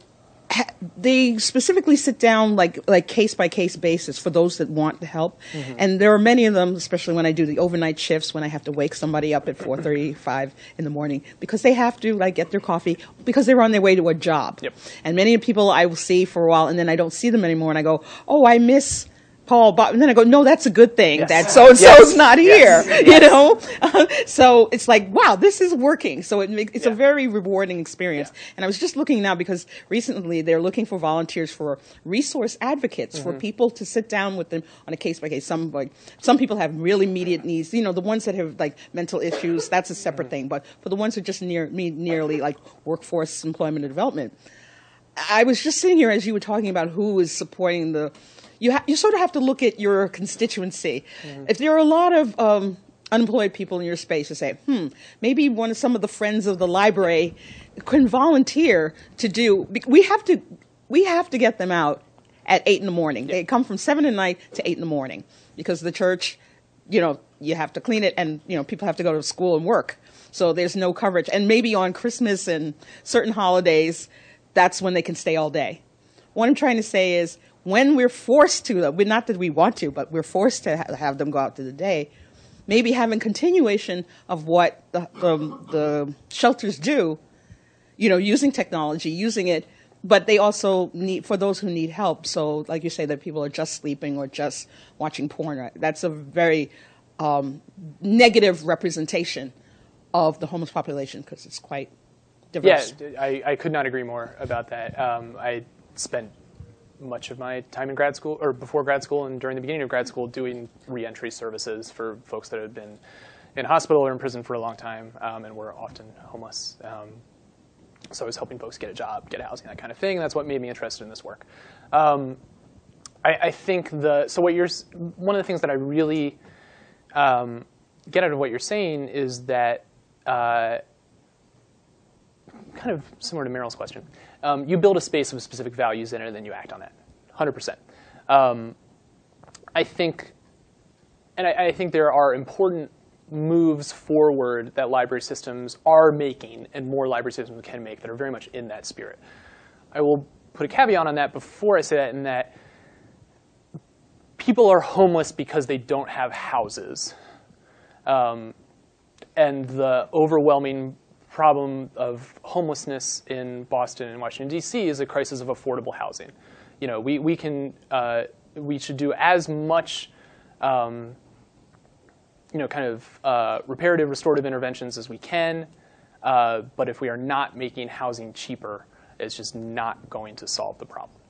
they specifically sit down like like case by case basis for those that want the help, mm-hmm. and there are many of them, especially when I do the overnight shifts when I have to wake somebody up at four thirty five in the morning because they have to like get their coffee because they're on their way to a job. Yep. And many people I will see for a while, and then I don't see them anymore, and I go, oh, I miss. Paul, Bob, and then I go, no, that's a good thing Yes. that so and so's not here, Yes. you know. so it's like, wow, this is working. So it makes it's a very rewarding experience. Yeah. And I was just looking now because recently they're looking for volunteers for resource advocates for mm-hmm. people to sit down with them on a case by case. Some like some people have really immediate needs. You know, the ones that have like mental issues, that's a separate mm-hmm. thing. But for the ones who just near me nearly like workforce employment and development, I was just sitting here as you were talking about who is supporting the. You ha- you sort of have to look at your constituency. If there are a lot of um, unemployed people in your space, to say, hmm, maybe one of some of the friends of the library can volunteer to do. We have to we have to get them out at eight in the morning. They come from seven at night to eight in the morning because the church, you know, you have to clean it, and you know people have to go to school and work. So there's no coverage, and maybe on Christmas and certain holidays, that's when they can stay all day. What I'm trying to say is, when we're forced to, we're not that we want to, but we're forced to ha- have them go out to the day, maybe having continuation of what the, the, the shelters do, you know, using technology, using it, but they also need, for those who need help. So, like you say, that people are just sleeping or just watching porn, right? that's a very um, negative representation of the homeless population because it's quite diverse. Yeah, I, I could not agree more about that. Um, I spent much of my time in grad school, or before grad school, and during the beginning of grad school, doing reentry services for folks that had been in hospital or in prison for a long time um, and were often homeless. Um, so I was helping folks get a job, get housing, that kind of thing. And that's what made me interested in this work. Um, I, I think the so what you're one of the things that I really um, get out of what you're saying is that. Uh, kind of similar to Meryl's question. Um, you build a space with specific values in it, and then you act on that. 100%. Um, I think, and I, I think there are important moves forward that library systems are making, and more library systems can make that are very much in that spirit. I will put a caveat on that before I say that, in that people are homeless because they don't have houses. Um, and the overwhelming problem of homelessness in Boston and Washington D.C. is a crisis of affordable housing. You know, we we can uh, we should do as much. Um, you know, kind of uh, reparative, restorative interventions as we can, uh, but if we are not making housing cheaper, it's just not going to solve the problem.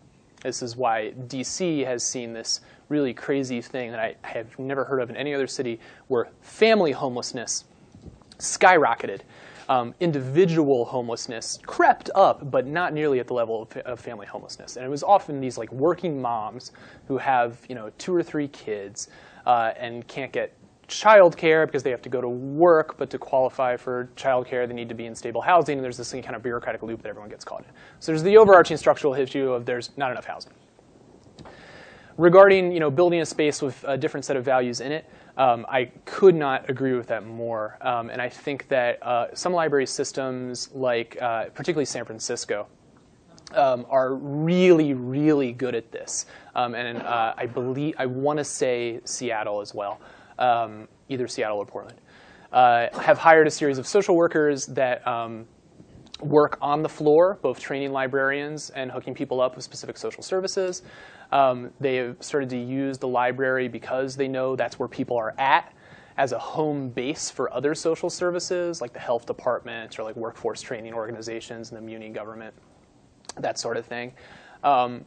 This is why DC has seen this really crazy thing that I have never heard of in any other city where family homelessness skyrocketed. Um, individual homelessness crept up, but not nearly at the level of, of family homelessness. And it was often these like working moms who have you know two or three kids uh, and can't get childcare because they have to go to work, but to qualify for childcare, they need to be in stable housing. And there's this kind of bureaucratic loop that everyone gets caught in. So there's the overarching structural issue of there's not enough housing regarding you know building a space with a different set of values in it, um, I could not agree with that more. Um, and I think that uh, some library systems, like uh, particularly San Francisco, um, are really, really good at this. Um, and uh, I believe I want to say Seattle as well, um, either Seattle or Portland, uh, have hired a series of social workers that. Work on the floor, both training librarians and hooking people up with specific social services. Um, they have started to use the library because they know that's where people are at as a home base for other social services like the health department or like workforce training organizations and the muni government, that sort of thing. Um,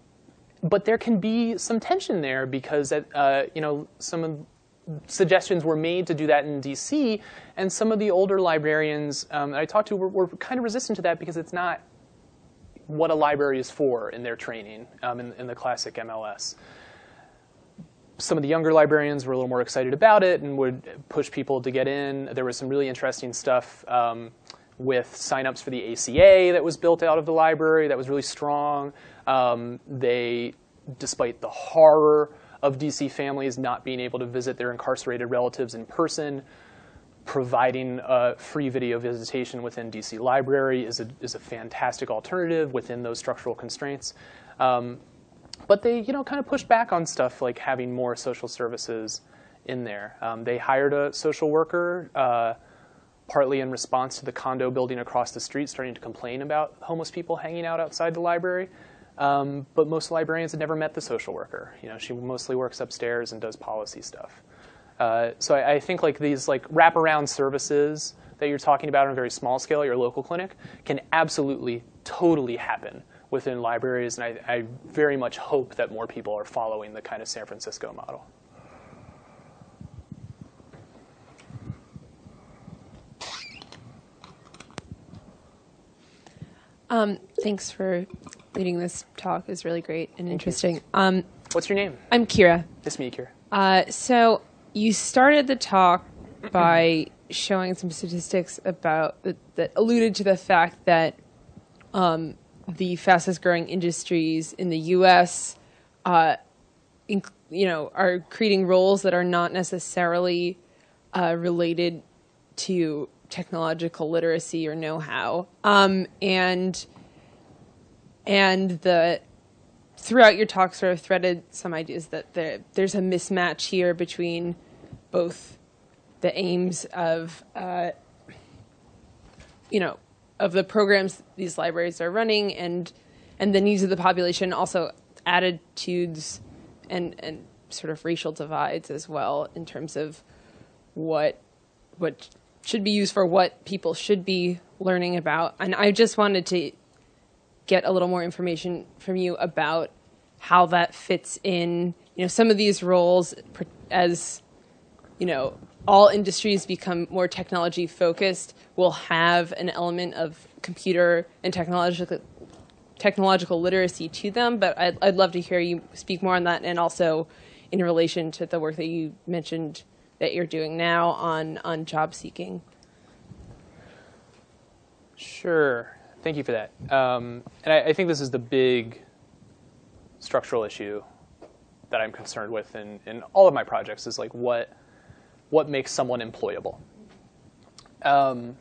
but there can be some tension there because uh, you know some of suggestions were made to do that in DC, and some of the older librarians um, that I talked to were, were kind of resistant to that because it's not what a library is for in their training um, in, in the classic MLS some of the younger librarians were a little more excited about it and would push people to get in. There was some really interesting stuff um, with signups for the ACA that was built out of the library that was really strong. Um, they, despite the horror of DC families not being able to visit their incarcerated relatives in person, providing free video visitation within DC Library is a, is a fantastic alternative within those structural constraints. Um, but they, you know, kind of pushed back on stuff like having more social services in there. Um, they hired a social worker, uh, partly in response to the condo building across the street starting to complain about homeless people hanging out outside the library. Um, but most librarians had never met the social worker. You know, she mostly works upstairs and does policy stuff. Uh, so I, I, think like these like wraparound services that you're talking about on a very small scale, your local clinic, can absolutely, totally happen within libraries, and I, I very much hope that more people are following the kind of San Francisco model. Um, thanks for leading this talk. is really great and interesting. Um, What's your name? I'm Kira. Nice to meet you, Kira. Uh, so you started the talk by showing some statistics about that, that alluded to the fact that um, the fastest growing industries in the U.S. Uh, in, you know, are creating roles that are not necessarily uh, related to technological literacy or know-how, um, and and the throughout your talk sort of threaded some ideas that there, there's a mismatch here between both the aims of uh, you know of the programs these libraries are running and and the needs of the population, also attitudes and and sort of racial divides as well in terms of what what should be used for what people should be learning about. And I just wanted to get a little more information from you about how that fits in. You know, some of these roles as you know all industries become more technology focused will have an element of computer and technological technological literacy to them. But I'd, I'd love to hear you speak more on that, and also in relation to the work that you mentioned that you're doing now on on job seeking. Sure. Thank you for that. Um, and I, I, think this is the big structural issue that I'm concerned with in, in all of my projects is like what what makes someone employable. Um,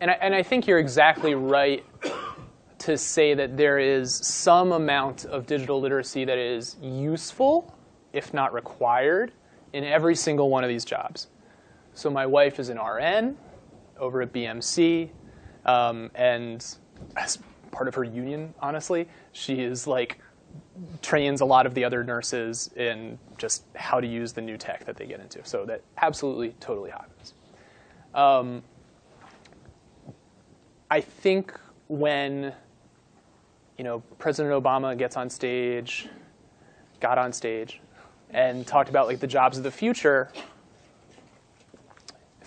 and, I, and I think you're exactly right to say that there is some amount of digital literacy that is useful, if not required, in every single one of these jobs. So my wife is an RN over at BMC, um, and as part of her union, honestly, she is like trains a lot of the other nurses in just how to use the new tech that they get into. So that absolutely, totally happens. Um, I think when you know President Obama gets on stage, got on stage, and talked about like the jobs of the future,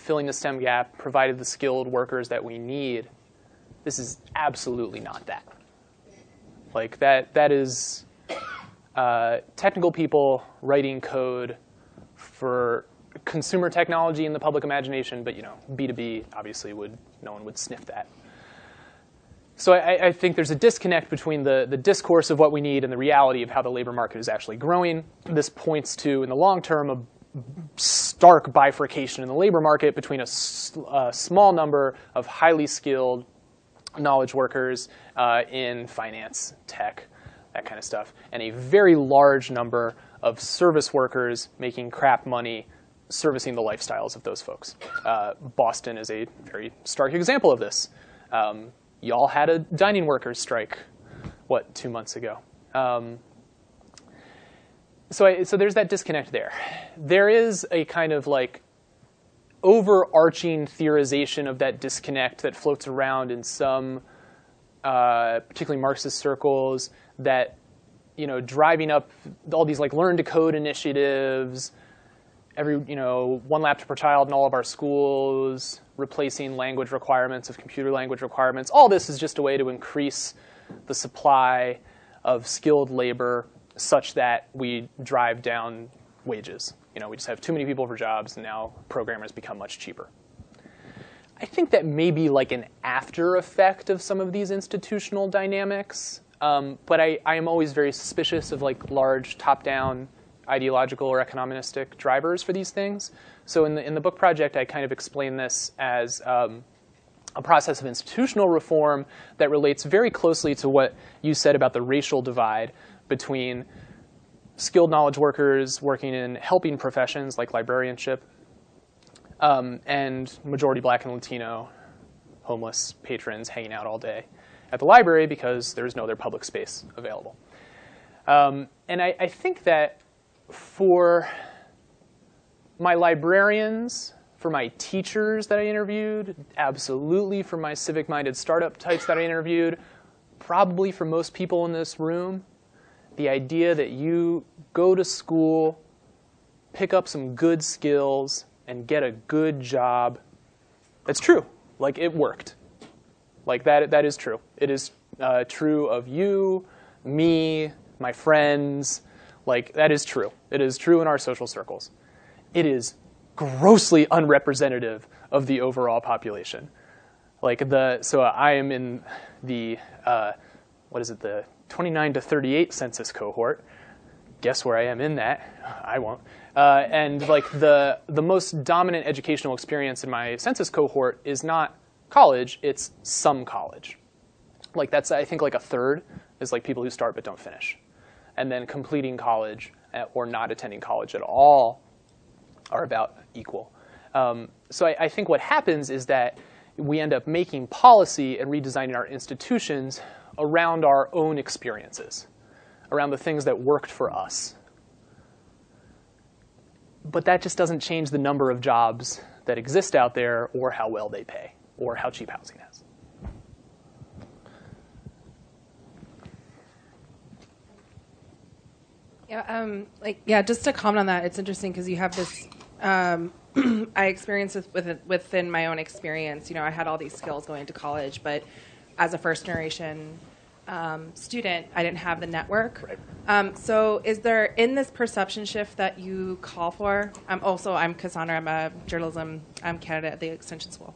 filling the STEM gap, provided the skilled workers that we need. This is absolutely not that. Like that that is uh, technical people writing code for consumer technology in the public imagination, but you know, B2B obviously would no one would sniff that. So I, I, think there's a disconnect between the, the discourse of what we need and the reality of how the labor market is actually growing. This points to, in the long term, stark bifurcation in the labor market between a, small number of highly skilled knowledge workers uh, in finance, tech, that kind of stuff, and a very large number of service workers making crap money servicing the lifestyles of those folks. Uh, Boston is a very stark example of this. Um, y'all had a dining workers strike, what, two months ago. Um, so, I, so there's that disconnect there. There is a kind of like overarching theorization of that disconnect that floats around in some, uh, particularly Marxist circles, that you know driving up all these like learn to code initiatives, every you know one laptop per child in all of our schools, replacing language requirements of computer language requirements. All this is just a way to increase the supply of skilled labor such that we drive down wages. You know, we just have too many people for jobs, and now programmers become much cheaper. I think that may be like an after effect of some of these institutional dynamics, um, but I, I am always very suspicious of like large top-down ideological or economistic drivers for these things. So in the in the book project, I kind of explain this as um, a process of institutional reform that relates very closely to what you said about the racial divide between skilled knowledge workers working in helping professions like librarianship um, and majority black and Latino homeless patrons hanging out all day at the library because there's no other public space available. Um, and I, I think that for my librarians, for my teachers that I interviewed, absolutely for my civic minded startup types that I interviewed, probably for most people in this room, the idea that you go to school, pick up some good skills, and get a good job, that's true. Like it worked. Like that, that is true. It is uh, true of you, me, my friends. Like that is true. It is true in our social circles. It is grossly unrepresentative of the overall population. Like the so I am in the uh, what is it the 29 to 38 census cohort. Guess where I am in that? I won't. Uh, and like the the most dominant educational experience in my census cohort is not college; it's some college. Like that's I think like a third is like people who start but don't finish, and then completing college uh, or not attending college at all are about equal. Um, so I, I think what happens is that we end up making policy and redesigning our institutions around our own experiences, around the things that worked for us. But that just doesn't change the number of jobs that exist out there or how well they pay or how cheap housing is. Yeah, um, like yeah, just to comment on that, it's interesting because you have this. Um, I experienced this within, within my own experience. You know, I had all these skills going to college, but as a first generation um, student, I didn't have the network. Right. Um, so, is there in this perception shift that you call for? I'm also, I'm Cassandra. I'm a journalism I'm candidate at the Extension School.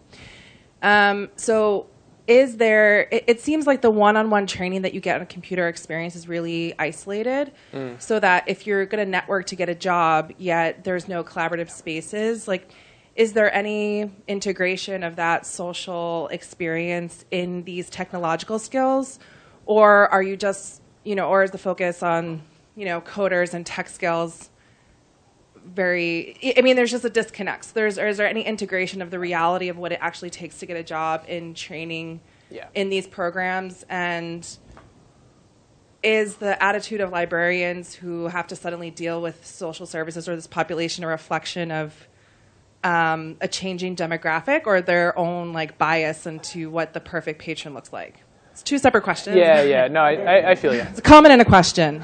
Um, so, is there? It, it seems like the one-on-one training that you get on a computer experience is really isolated. So that if you're going to network to get a job, yet there's no collaborative spaces, like. Is there any integration of that social experience in these technological skills, or are you just you know or is the focus on you know coders and tech skills very i mean there's just a disconnect. So there's or is there any integration of the reality of what it actually takes to get a job in training Yeah. in these programs? And is the attitude of librarians who have to suddenly deal with social services or this population a reflection of um, a changing demographic or their own like bias into what the perfect patron looks like it's two separate questions Yeah, yeah. No, I, I, I feel you. it's a comment and a question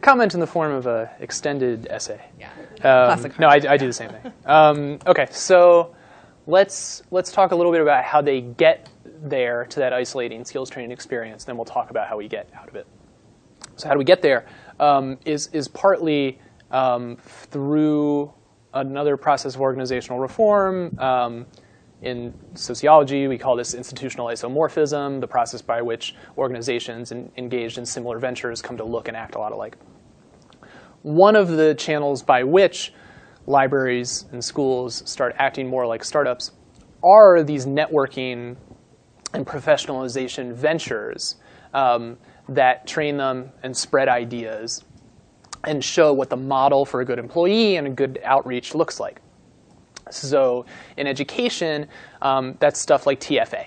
Comment in the form of an extended essay. yeah Um, Classic no, I, I do the same thing. Um, okay, so let's let's talk a little bit about how they get there to that isolating skills training experience. Then we'll talk about how we get out of it. So how do we get there? Um, is is partly um, through another process of organizational reform. Um, in sociology, we call this institutional isomorphism, the process by which organizations in, engaged in similar ventures come to look and act a lot alike one of the channels by which libraries and schools start acting more like startups are these networking and professionalization ventures um, that train them and spread ideas and show what the model for a good employee and a good outreach looks like. So in education, um, that's stuff like TFA.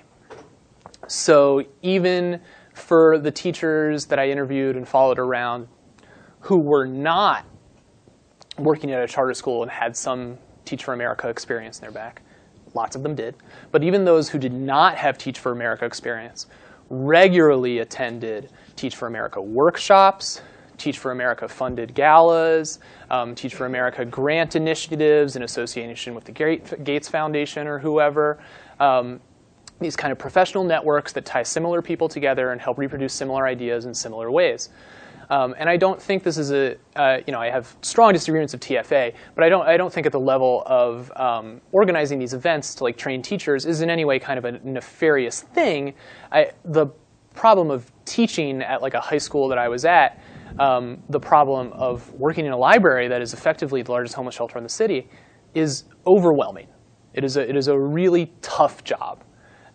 So even for the teachers that I interviewed and followed around who were not working at a charter school and had some Teach for America experience in their back. Lots of them did. But even those who did not have Teach for America experience regularly attended Teach for America workshops, Teach for America funded galas, um, Teach for America grant initiatives in association with the Gates Foundation or whoever. Um, these kind of professional networks that tie similar people together and help reproduce similar ideas in similar ways. Um, and I don't think this is a, uh, you know, I have strong disagreements of TFA, but I don't, I don't think at the level of um, organizing these events to like train teachers is in any way kind of a nefarious thing. I, the problem of teaching at like a high school that I was at, um, the problem of working in a library that is effectively the largest homeless shelter in the city, is overwhelming. It is a, it is a really tough job.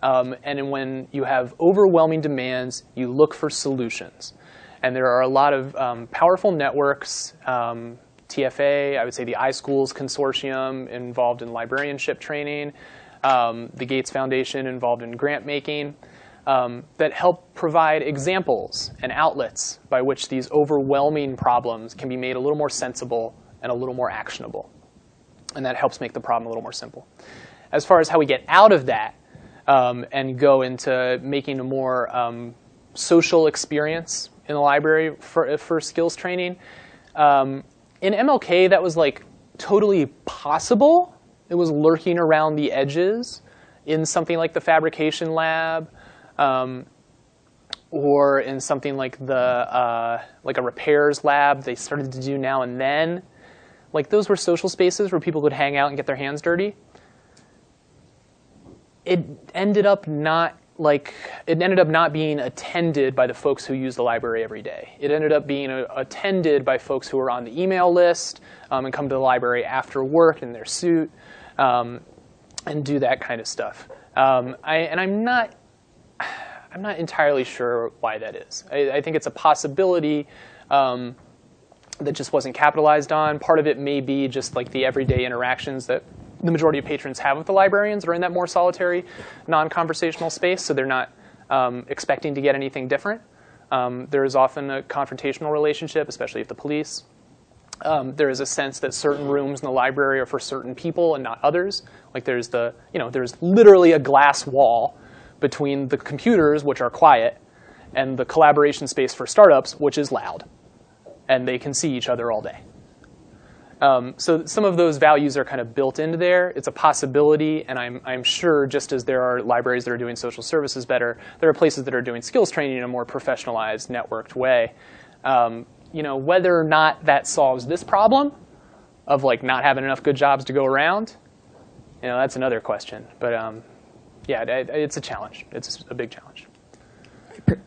Um, and when you have overwhelming demands, you look for solutions. And there are a lot of um, powerful networks, um, TFA, I would say the iSchools Consortium involved in librarianship training, um, the Gates Foundation involved in grant making, um, that help provide examples and outlets by which these overwhelming problems can be made a little more sensible and a little more actionable. And that helps make the problem a little more simple. As far as how we get out of that um, and go into making a more um, social experience in the library for, for skills training. Um, in MLK, that was like totally possible. It was lurking around the edges in something like the fabrication lab, um, or in something like the uh, like a repairs lab. They started to do now and then. Like those were social spaces where people could hang out and get their hands dirty. It ended up not like it ended up not being attended by the folks who use the library every day. It ended up being a, attended by folks who are on the email list um, and come to the library after work in their suit um, and do that kind of stuff. Um, I, and I'm not, I'm not entirely sure why that is. I, I think it's a possibility um, that just wasn't capitalized on. Part of it may be just like the everyday interactions that the majority of patrons have with the librarians are in that more solitary, non-conversational space, so they're not um, expecting to get anything different. Um, there is often a confrontational relationship, especially if the police. Um, there is a sense that certain rooms in the library are for certain people and not others. Like there's the, you know, there's literally a glass wall between the computers, which are quiet, and the collaboration space for startups, which is loud, and they can see each other all day. Um, so some of those values are kind of built into there. It's a possibility, and I'm, I'm sure just as there are libraries that are doing social services better, there are places that are doing skills training in a more professionalized, networked way. Um, you know, whether or not that solves this problem of like not having enough good jobs to go around, you know, that's another question. But um, yeah, it, it's a challenge. It's a big challenge.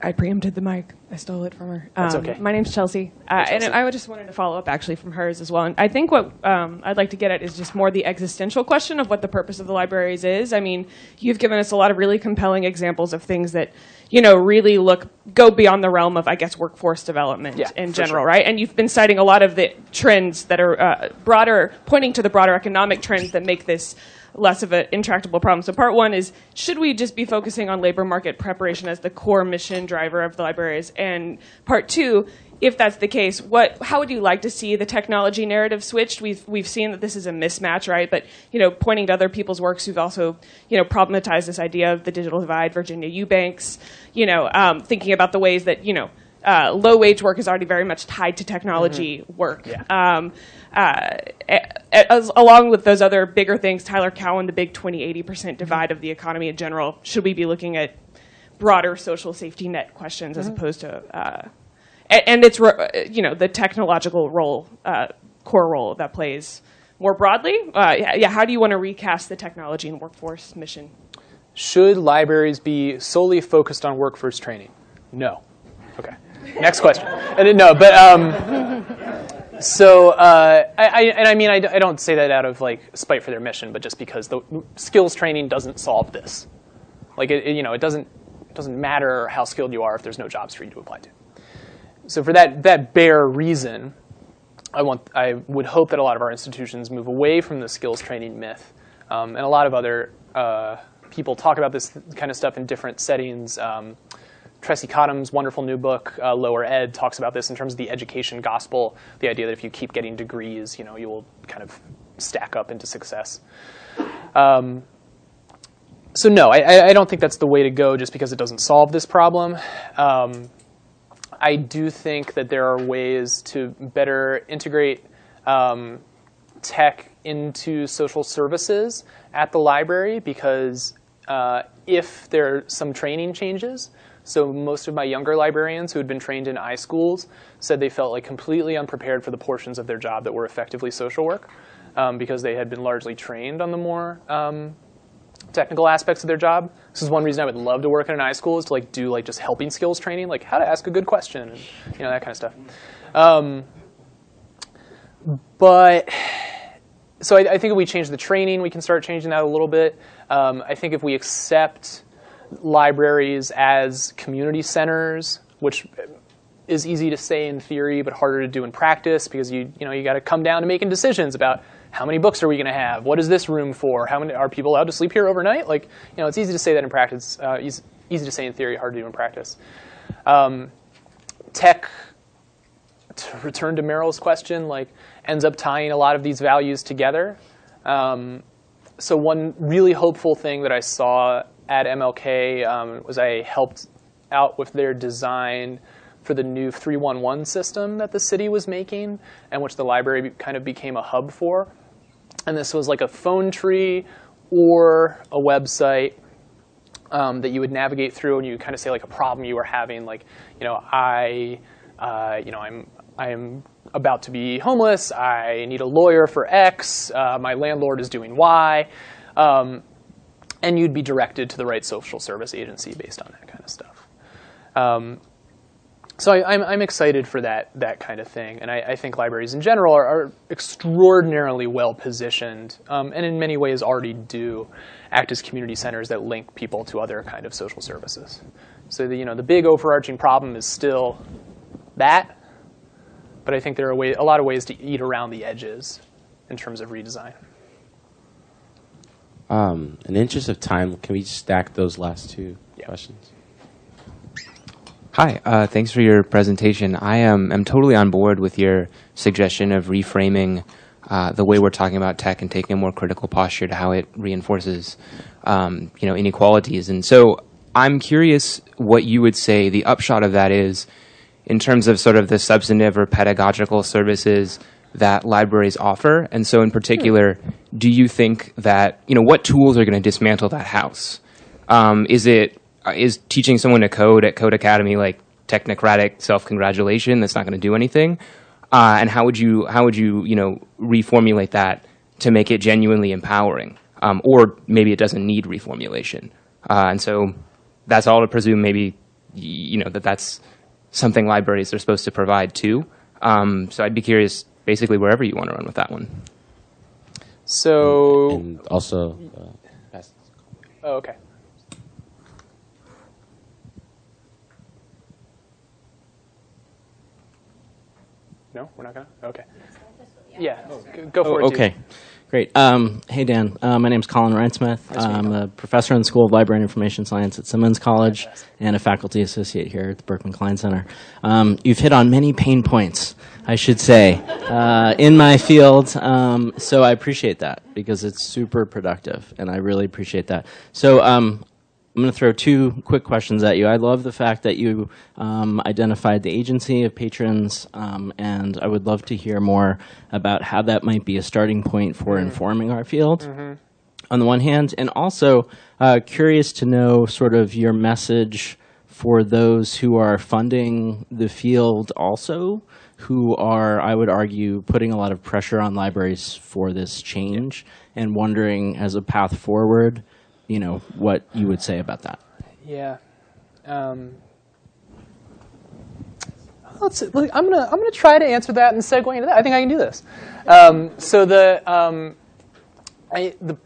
I preempted the mic. I stole it from her. That's Um, okay. My name's Chelsea, uh, Chelsea. and I just wanted to follow up actually from hers as well. And I think what um, I'd like to get at is just more the existential question of what the purpose of the libraries is. I mean, you've given us a lot of really compelling examples of things that you know really look go beyond the realm of I guess workforce development Yeah, in general, sure. right? And you've been citing a lot of the trends that are uh, broader, pointing to the broader economic trends that make this less of an intractable problem. So part one is should we just be focusing on labor market preparation as the core mission driver of the libraries? And part two, if that's the case, what how would you like to see the technology narrative switched? We've we've seen that this is a mismatch, right? But you know, pointing to other people's works who've also you know problematized this idea of the digital divide, Virginia Eubanks, you know, um, thinking about the ways that you know. Uh, low wage work is already very much tied to technology work. Yeah. Um, uh, as, along with those other bigger things, Tyler Cowen, the big 20 80% divide of the economy in general, should we be looking at broader social safety net questions as opposed to, uh, and its, you know, the technological role, uh, core role that plays more broadly? Uh, yeah, yeah, how do you want to recast the technology and workforce mission? Should libraries be solely focused on workforce training? No. Okay. Next question. And no, but um, so uh, I, I, and I mean I, I don't say that out of like spite for their mission, but just because the skills training doesn't solve this. Like it, it- you know, it doesn't it doesn't matter how skilled you are if there's no jobs for you to apply to. So for that that bare reason, I want I would hope that a lot of our institutions move away from the skills training myth, um, and a lot of other uh, people talk about this kind of stuff in different settings. Um, Tressie Cottom's wonderful new book, uh, Lower Ed, talks about this in terms of the education gospel, the idea that if you keep getting degrees, you know, you will kind of stack up into success. Um, so no, I- I, don't think that's the way to go just because it doesn't solve this problem. Um, I do think that there are ways to better integrate um, tech into social services at the library because uh, if there are some training changes. So most of my younger librarians who had been trained in iSchools said they felt like completely unprepared for the portions of their job that were effectively social work um, because they had been largely trained on the more um, technical aspects of their job. This is one reason I would love to work in an iSchool is to like do like just helping skills training, like how to ask a good question and you know that kind of stuff. Um, but so I, I, think if we change the training, we can start changing that a little bit. Um, I think if we accept libraries as community centers, which is easy to say in theory but harder to do in practice because you you know you got to come down to making decisions about how many books are we going to have? What is this room for? How many are people allowed to sleep here overnight? Like you know, it's easy to say that in practice. Uh, easy, easy to say in theory, hard to do in practice. Um, tech. To return to Meryl's question, like ends up tying a lot of these values together. Um, so one really hopeful thing that I saw at MLK um, was I helped out with their design for the new 311 system that the city was making and which the library kind of became a hub for. And this was like a phone tree or a website um, that you would navigate through and you kind of say like a problem you were having, like, you know, I, uh, you know, I'm, I'm about to be homeless. I need a lawyer for X. Uh, my landlord is doing Y. Um, and you'd be directed to the right social service agency based on that kind of stuff. Um, so I, am I'm, I'm excited for that that kind of thing, and I, I think libraries in general are, are extraordinarily well positioned, um, and in many ways already do act as community centers that link people to other kind of social services. So the you know the big overarching problem is still that, but I think there are way, a lot of ways to eat around the edges in terms of redesign. Um, in the interest of time, can we stack those last two yeah. questions? Hi, uh, thanks for your presentation. I am, am totally on board with your suggestion of reframing uh, the way we're talking about tech and taking a more critical posture to how it reinforces, um, you know, inequalities. And so I'm curious what you would say the upshot of that is in terms of sort of the substantive or pedagogical services that libraries offer. And so in particular, do you think that, you know, what tools are going to dismantle that house? Um, is it uh, teaching someone to code at Codecademy like technocratic self congratulation that's not going to do anything? Uh, and how would you how would you you know reformulate that to make it genuinely empowering? Um, or maybe it doesn't need reformulation. Uh, and so that's all to presume maybe you know that that's something libraries are supposed to provide too. Um, so I'd be curious, basically wherever you want to run with that one. So and also, uh, oh, okay. No, we're not gonna. Okay. Yeah, go for oh, it. Okay, great. Um, hey Dan, uh, my name is Colin Rhinesmith. I'm a professor in the School of Library and Information Science at Simmons College and a faculty associate here at the Berkman Klein Center. Um, you've hit on many pain points, I should say, uh, in my field. Um, so I appreciate that because it's super productive, and I really appreciate that. So um, I'm going to throw two quick questions at you. I love the fact that you um, identified the agency of patrons, um, and I would love to hear more about how that might be a starting point for mm-hmm. informing our field. Mm-hmm. On the one hand, and also uh, curious to know sort of your message for those who are funding the field also, who are, I would argue, putting a lot of pressure on libraries for this change yeah. and wondering as a path forward you know, what you would say about that. Yeah. Um, let's I'm gonna I'm gonna try to answer that and segue into that. I think I can do this. Um, so the um, I, the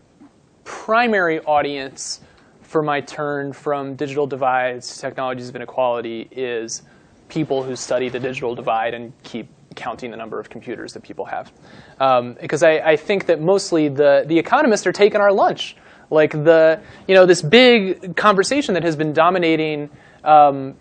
primary audience for my turn from digital divides to technologies of inequality is people who study the digital divide and keep counting the number of computers that people have. Um, because I, I, think that mostly the, the economists are taking our lunch. Like the, you know, this big conversation that has been dominating um,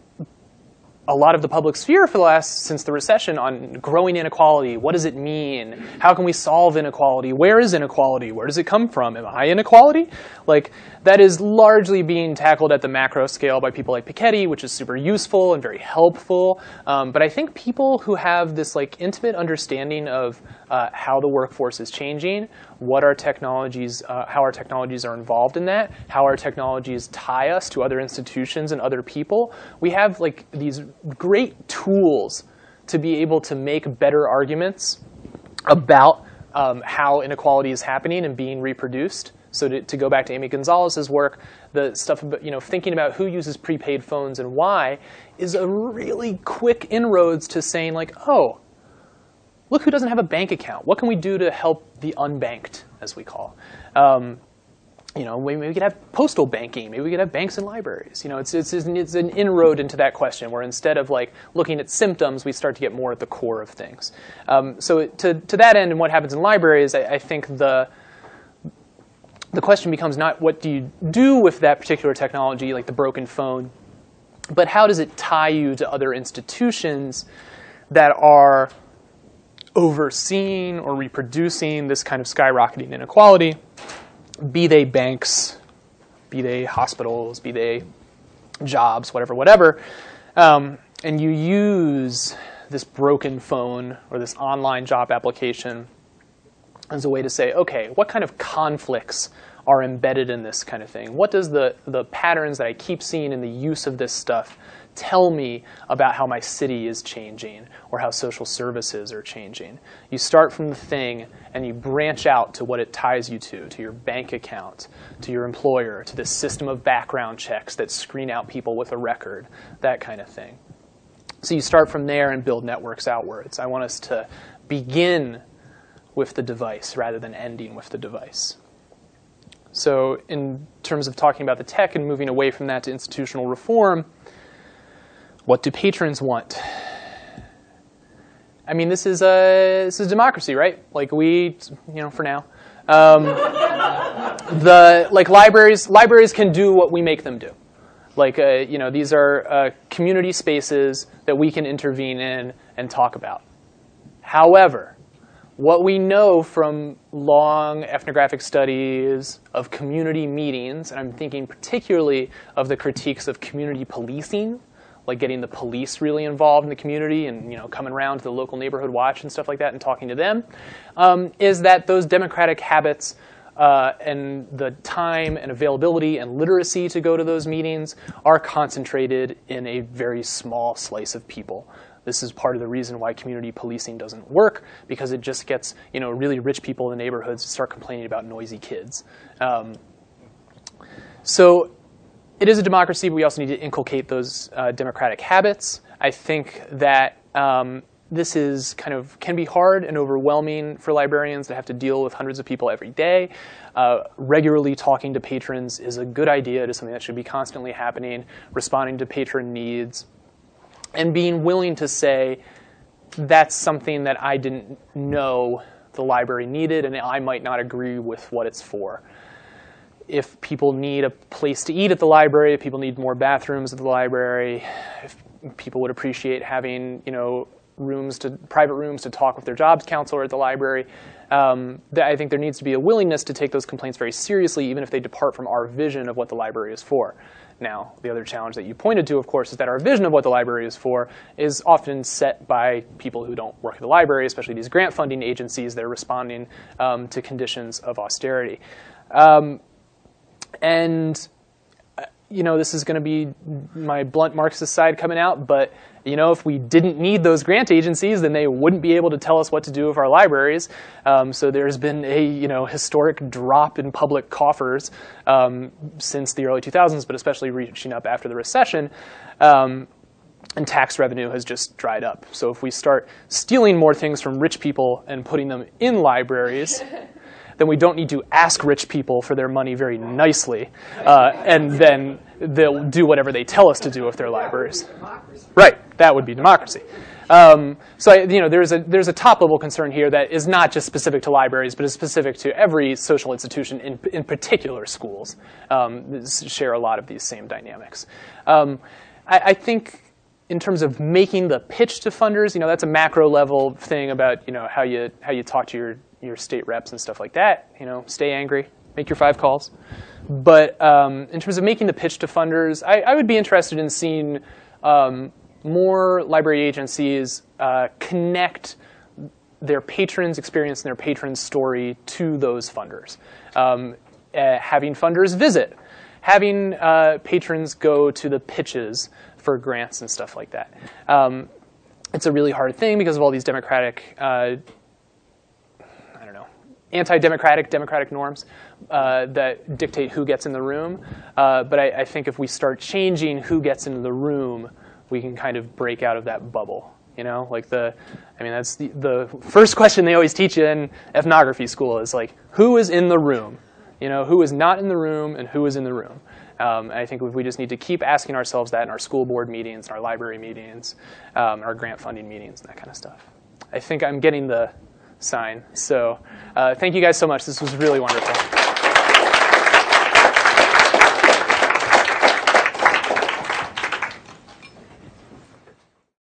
a lot of the public sphere for the last since the recession on growing inequality. What does it mean? How can we solve inequality? Where is inequality? Where does it come from? Am I inequality? Like that is largely being tackled at the macro scale by people like Piketty, which is super useful and very helpful. Um, but I think people who have this like intimate understanding of uh, how the workforce is changing, what our technologies, uh, how our technologies are involved in that, how our technologies tie us to other institutions and other people. We have like these great tools to be able to make better arguments about um, how inequality is happening and being reproduced. So to, to, go back to Amy Gonzales's work, the stuff about you know thinking about who uses prepaid phones and why is a really quick inroads to saying like, oh, look who doesn't have a bank account. What can we do to help the unbanked, as we call? Um, you know, maybe we could have postal banking. Maybe we could have banks and libraries. You know, it's, it's, it's an inroad into that question where instead of like looking at symptoms, we start to get more at the core of things. Um, so to, to that end, and what happens in libraries, I, I think the the question becomes not what do you do with that particular technology, like the broken phone, but how does it tie you to other institutions that are overseeing or reproducing this kind of skyrocketing inequality, be they banks, be they hospitals, be they jobs, whatever, whatever, um, and you use this broken phone or this online job application as a way to say, okay, what kind of conflicts are embedded in this kind of thing? What does the, the patterns that I keep seeing in the use of this stuff tell me about how my city is changing or how social services are changing. You start from the thing and you branch out to what it ties you to, to your bank account, to your employer, to the system of background checks that screen out people with a record, that kind of thing. So you start from there and build networks outwards. I want us to begin with the device rather than ending with the device. So, in terms of talking about the tech and moving away from that to institutional reform, what do patrons want? I mean, this is a this is democracy, right? Like we, you know, for now, um, the like libraries libraries can do what we make them do. Like uh, you know, these are uh, community spaces that we can intervene in and talk about. However, what we know from long ethnographic studies of community meetings, and I'm thinking particularly of the critiques of community policing like getting the police really involved in the community and you know coming around to the local neighborhood watch and stuff like that and talking to them, um, is that those democratic habits uh, and the time and availability and literacy to go to those meetings are concentrated in a very small slice of people. This is part of the reason why community policing doesn't work because it just gets you know really rich people in the neighborhoods to start complaining about noisy kids. Um, so it is a democracy, but we also need to inculcate those uh, democratic habits. I think that um, this is kind of can be hard and overwhelming for librarians that have to deal with hundreds of people every day. Uh, regularly talking to patrons is a good idea. It is something that should be constantly happening. Responding to patron needs, and being willing to say that's something that I didn't know the library needed, and I might not agree with what it's for if people need a place to eat at the library, if people need more bathrooms at the library, if people would appreciate having you know rooms to private rooms to talk with their jobs counselor at the library. Um, I think there needs to be a willingness to take those complaints very seriously, even if they depart from our vision of what the library is for. Now, the other challenge that you pointed to, of course, is that our vision of what the library is for is often set by people who don't work at the library, especially these grant funding agencies that are responding um, to conditions of austerity. Um, and uh, you know, this is going to be my blunt Marxist side coming out, but you know, if we didn't need those grant agencies, then they wouldn't be able to tell us what to do with our libraries. Um, so there's been a you know historic drop in public coffers um, since the early 2000s, but especially reaching up after the recession. Um, and tax revenue has just dried up. So if we start stealing more things from rich people and putting them in libraries, then we don't need to ask rich people for their money very nicely, uh, and then they'll do whatever they tell us to do with their libraries. Right, that would be democracy. Um, so you know, there's a there's a top level concern here that is not just specific to libraries, but is specific to every social institution, in in particular schools, um, share a lot of these same dynamics. Um, I, I, think in terms of making the pitch to funders, you know, that's a macro level thing about you know how you how you talk to your your state reps and stuff like that. You know, stay angry, make your five calls. But um, in terms of making the pitch to funders, I, I would be interested in seeing um, more library agencies uh, connect their patrons' experience and their patrons' story to those funders. Um, uh, having funders visit, having uh, patrons go to the pitches for grants and stuff like that. Um, it's a really hard thing because of all these democratic, uh, I don't know, anti-democratic democratic norms uh, that dictate who gets in the room. Uh, but I, I think if we start changing who gets into the room, we can kind of break out of that bubble. You know, like the, I mean, that's the, the first question they always teach you in ethnography school is like, who is in the room? You know, who is not in the room and who is in the room? Um, I think we just need to keep asking ourselves that in our school board meetings, in our library meetings, um, our grant funding meetings, and that kind of stuff. I think I'm getting the sign. So uh, thank you guys so much. This was really wonderful.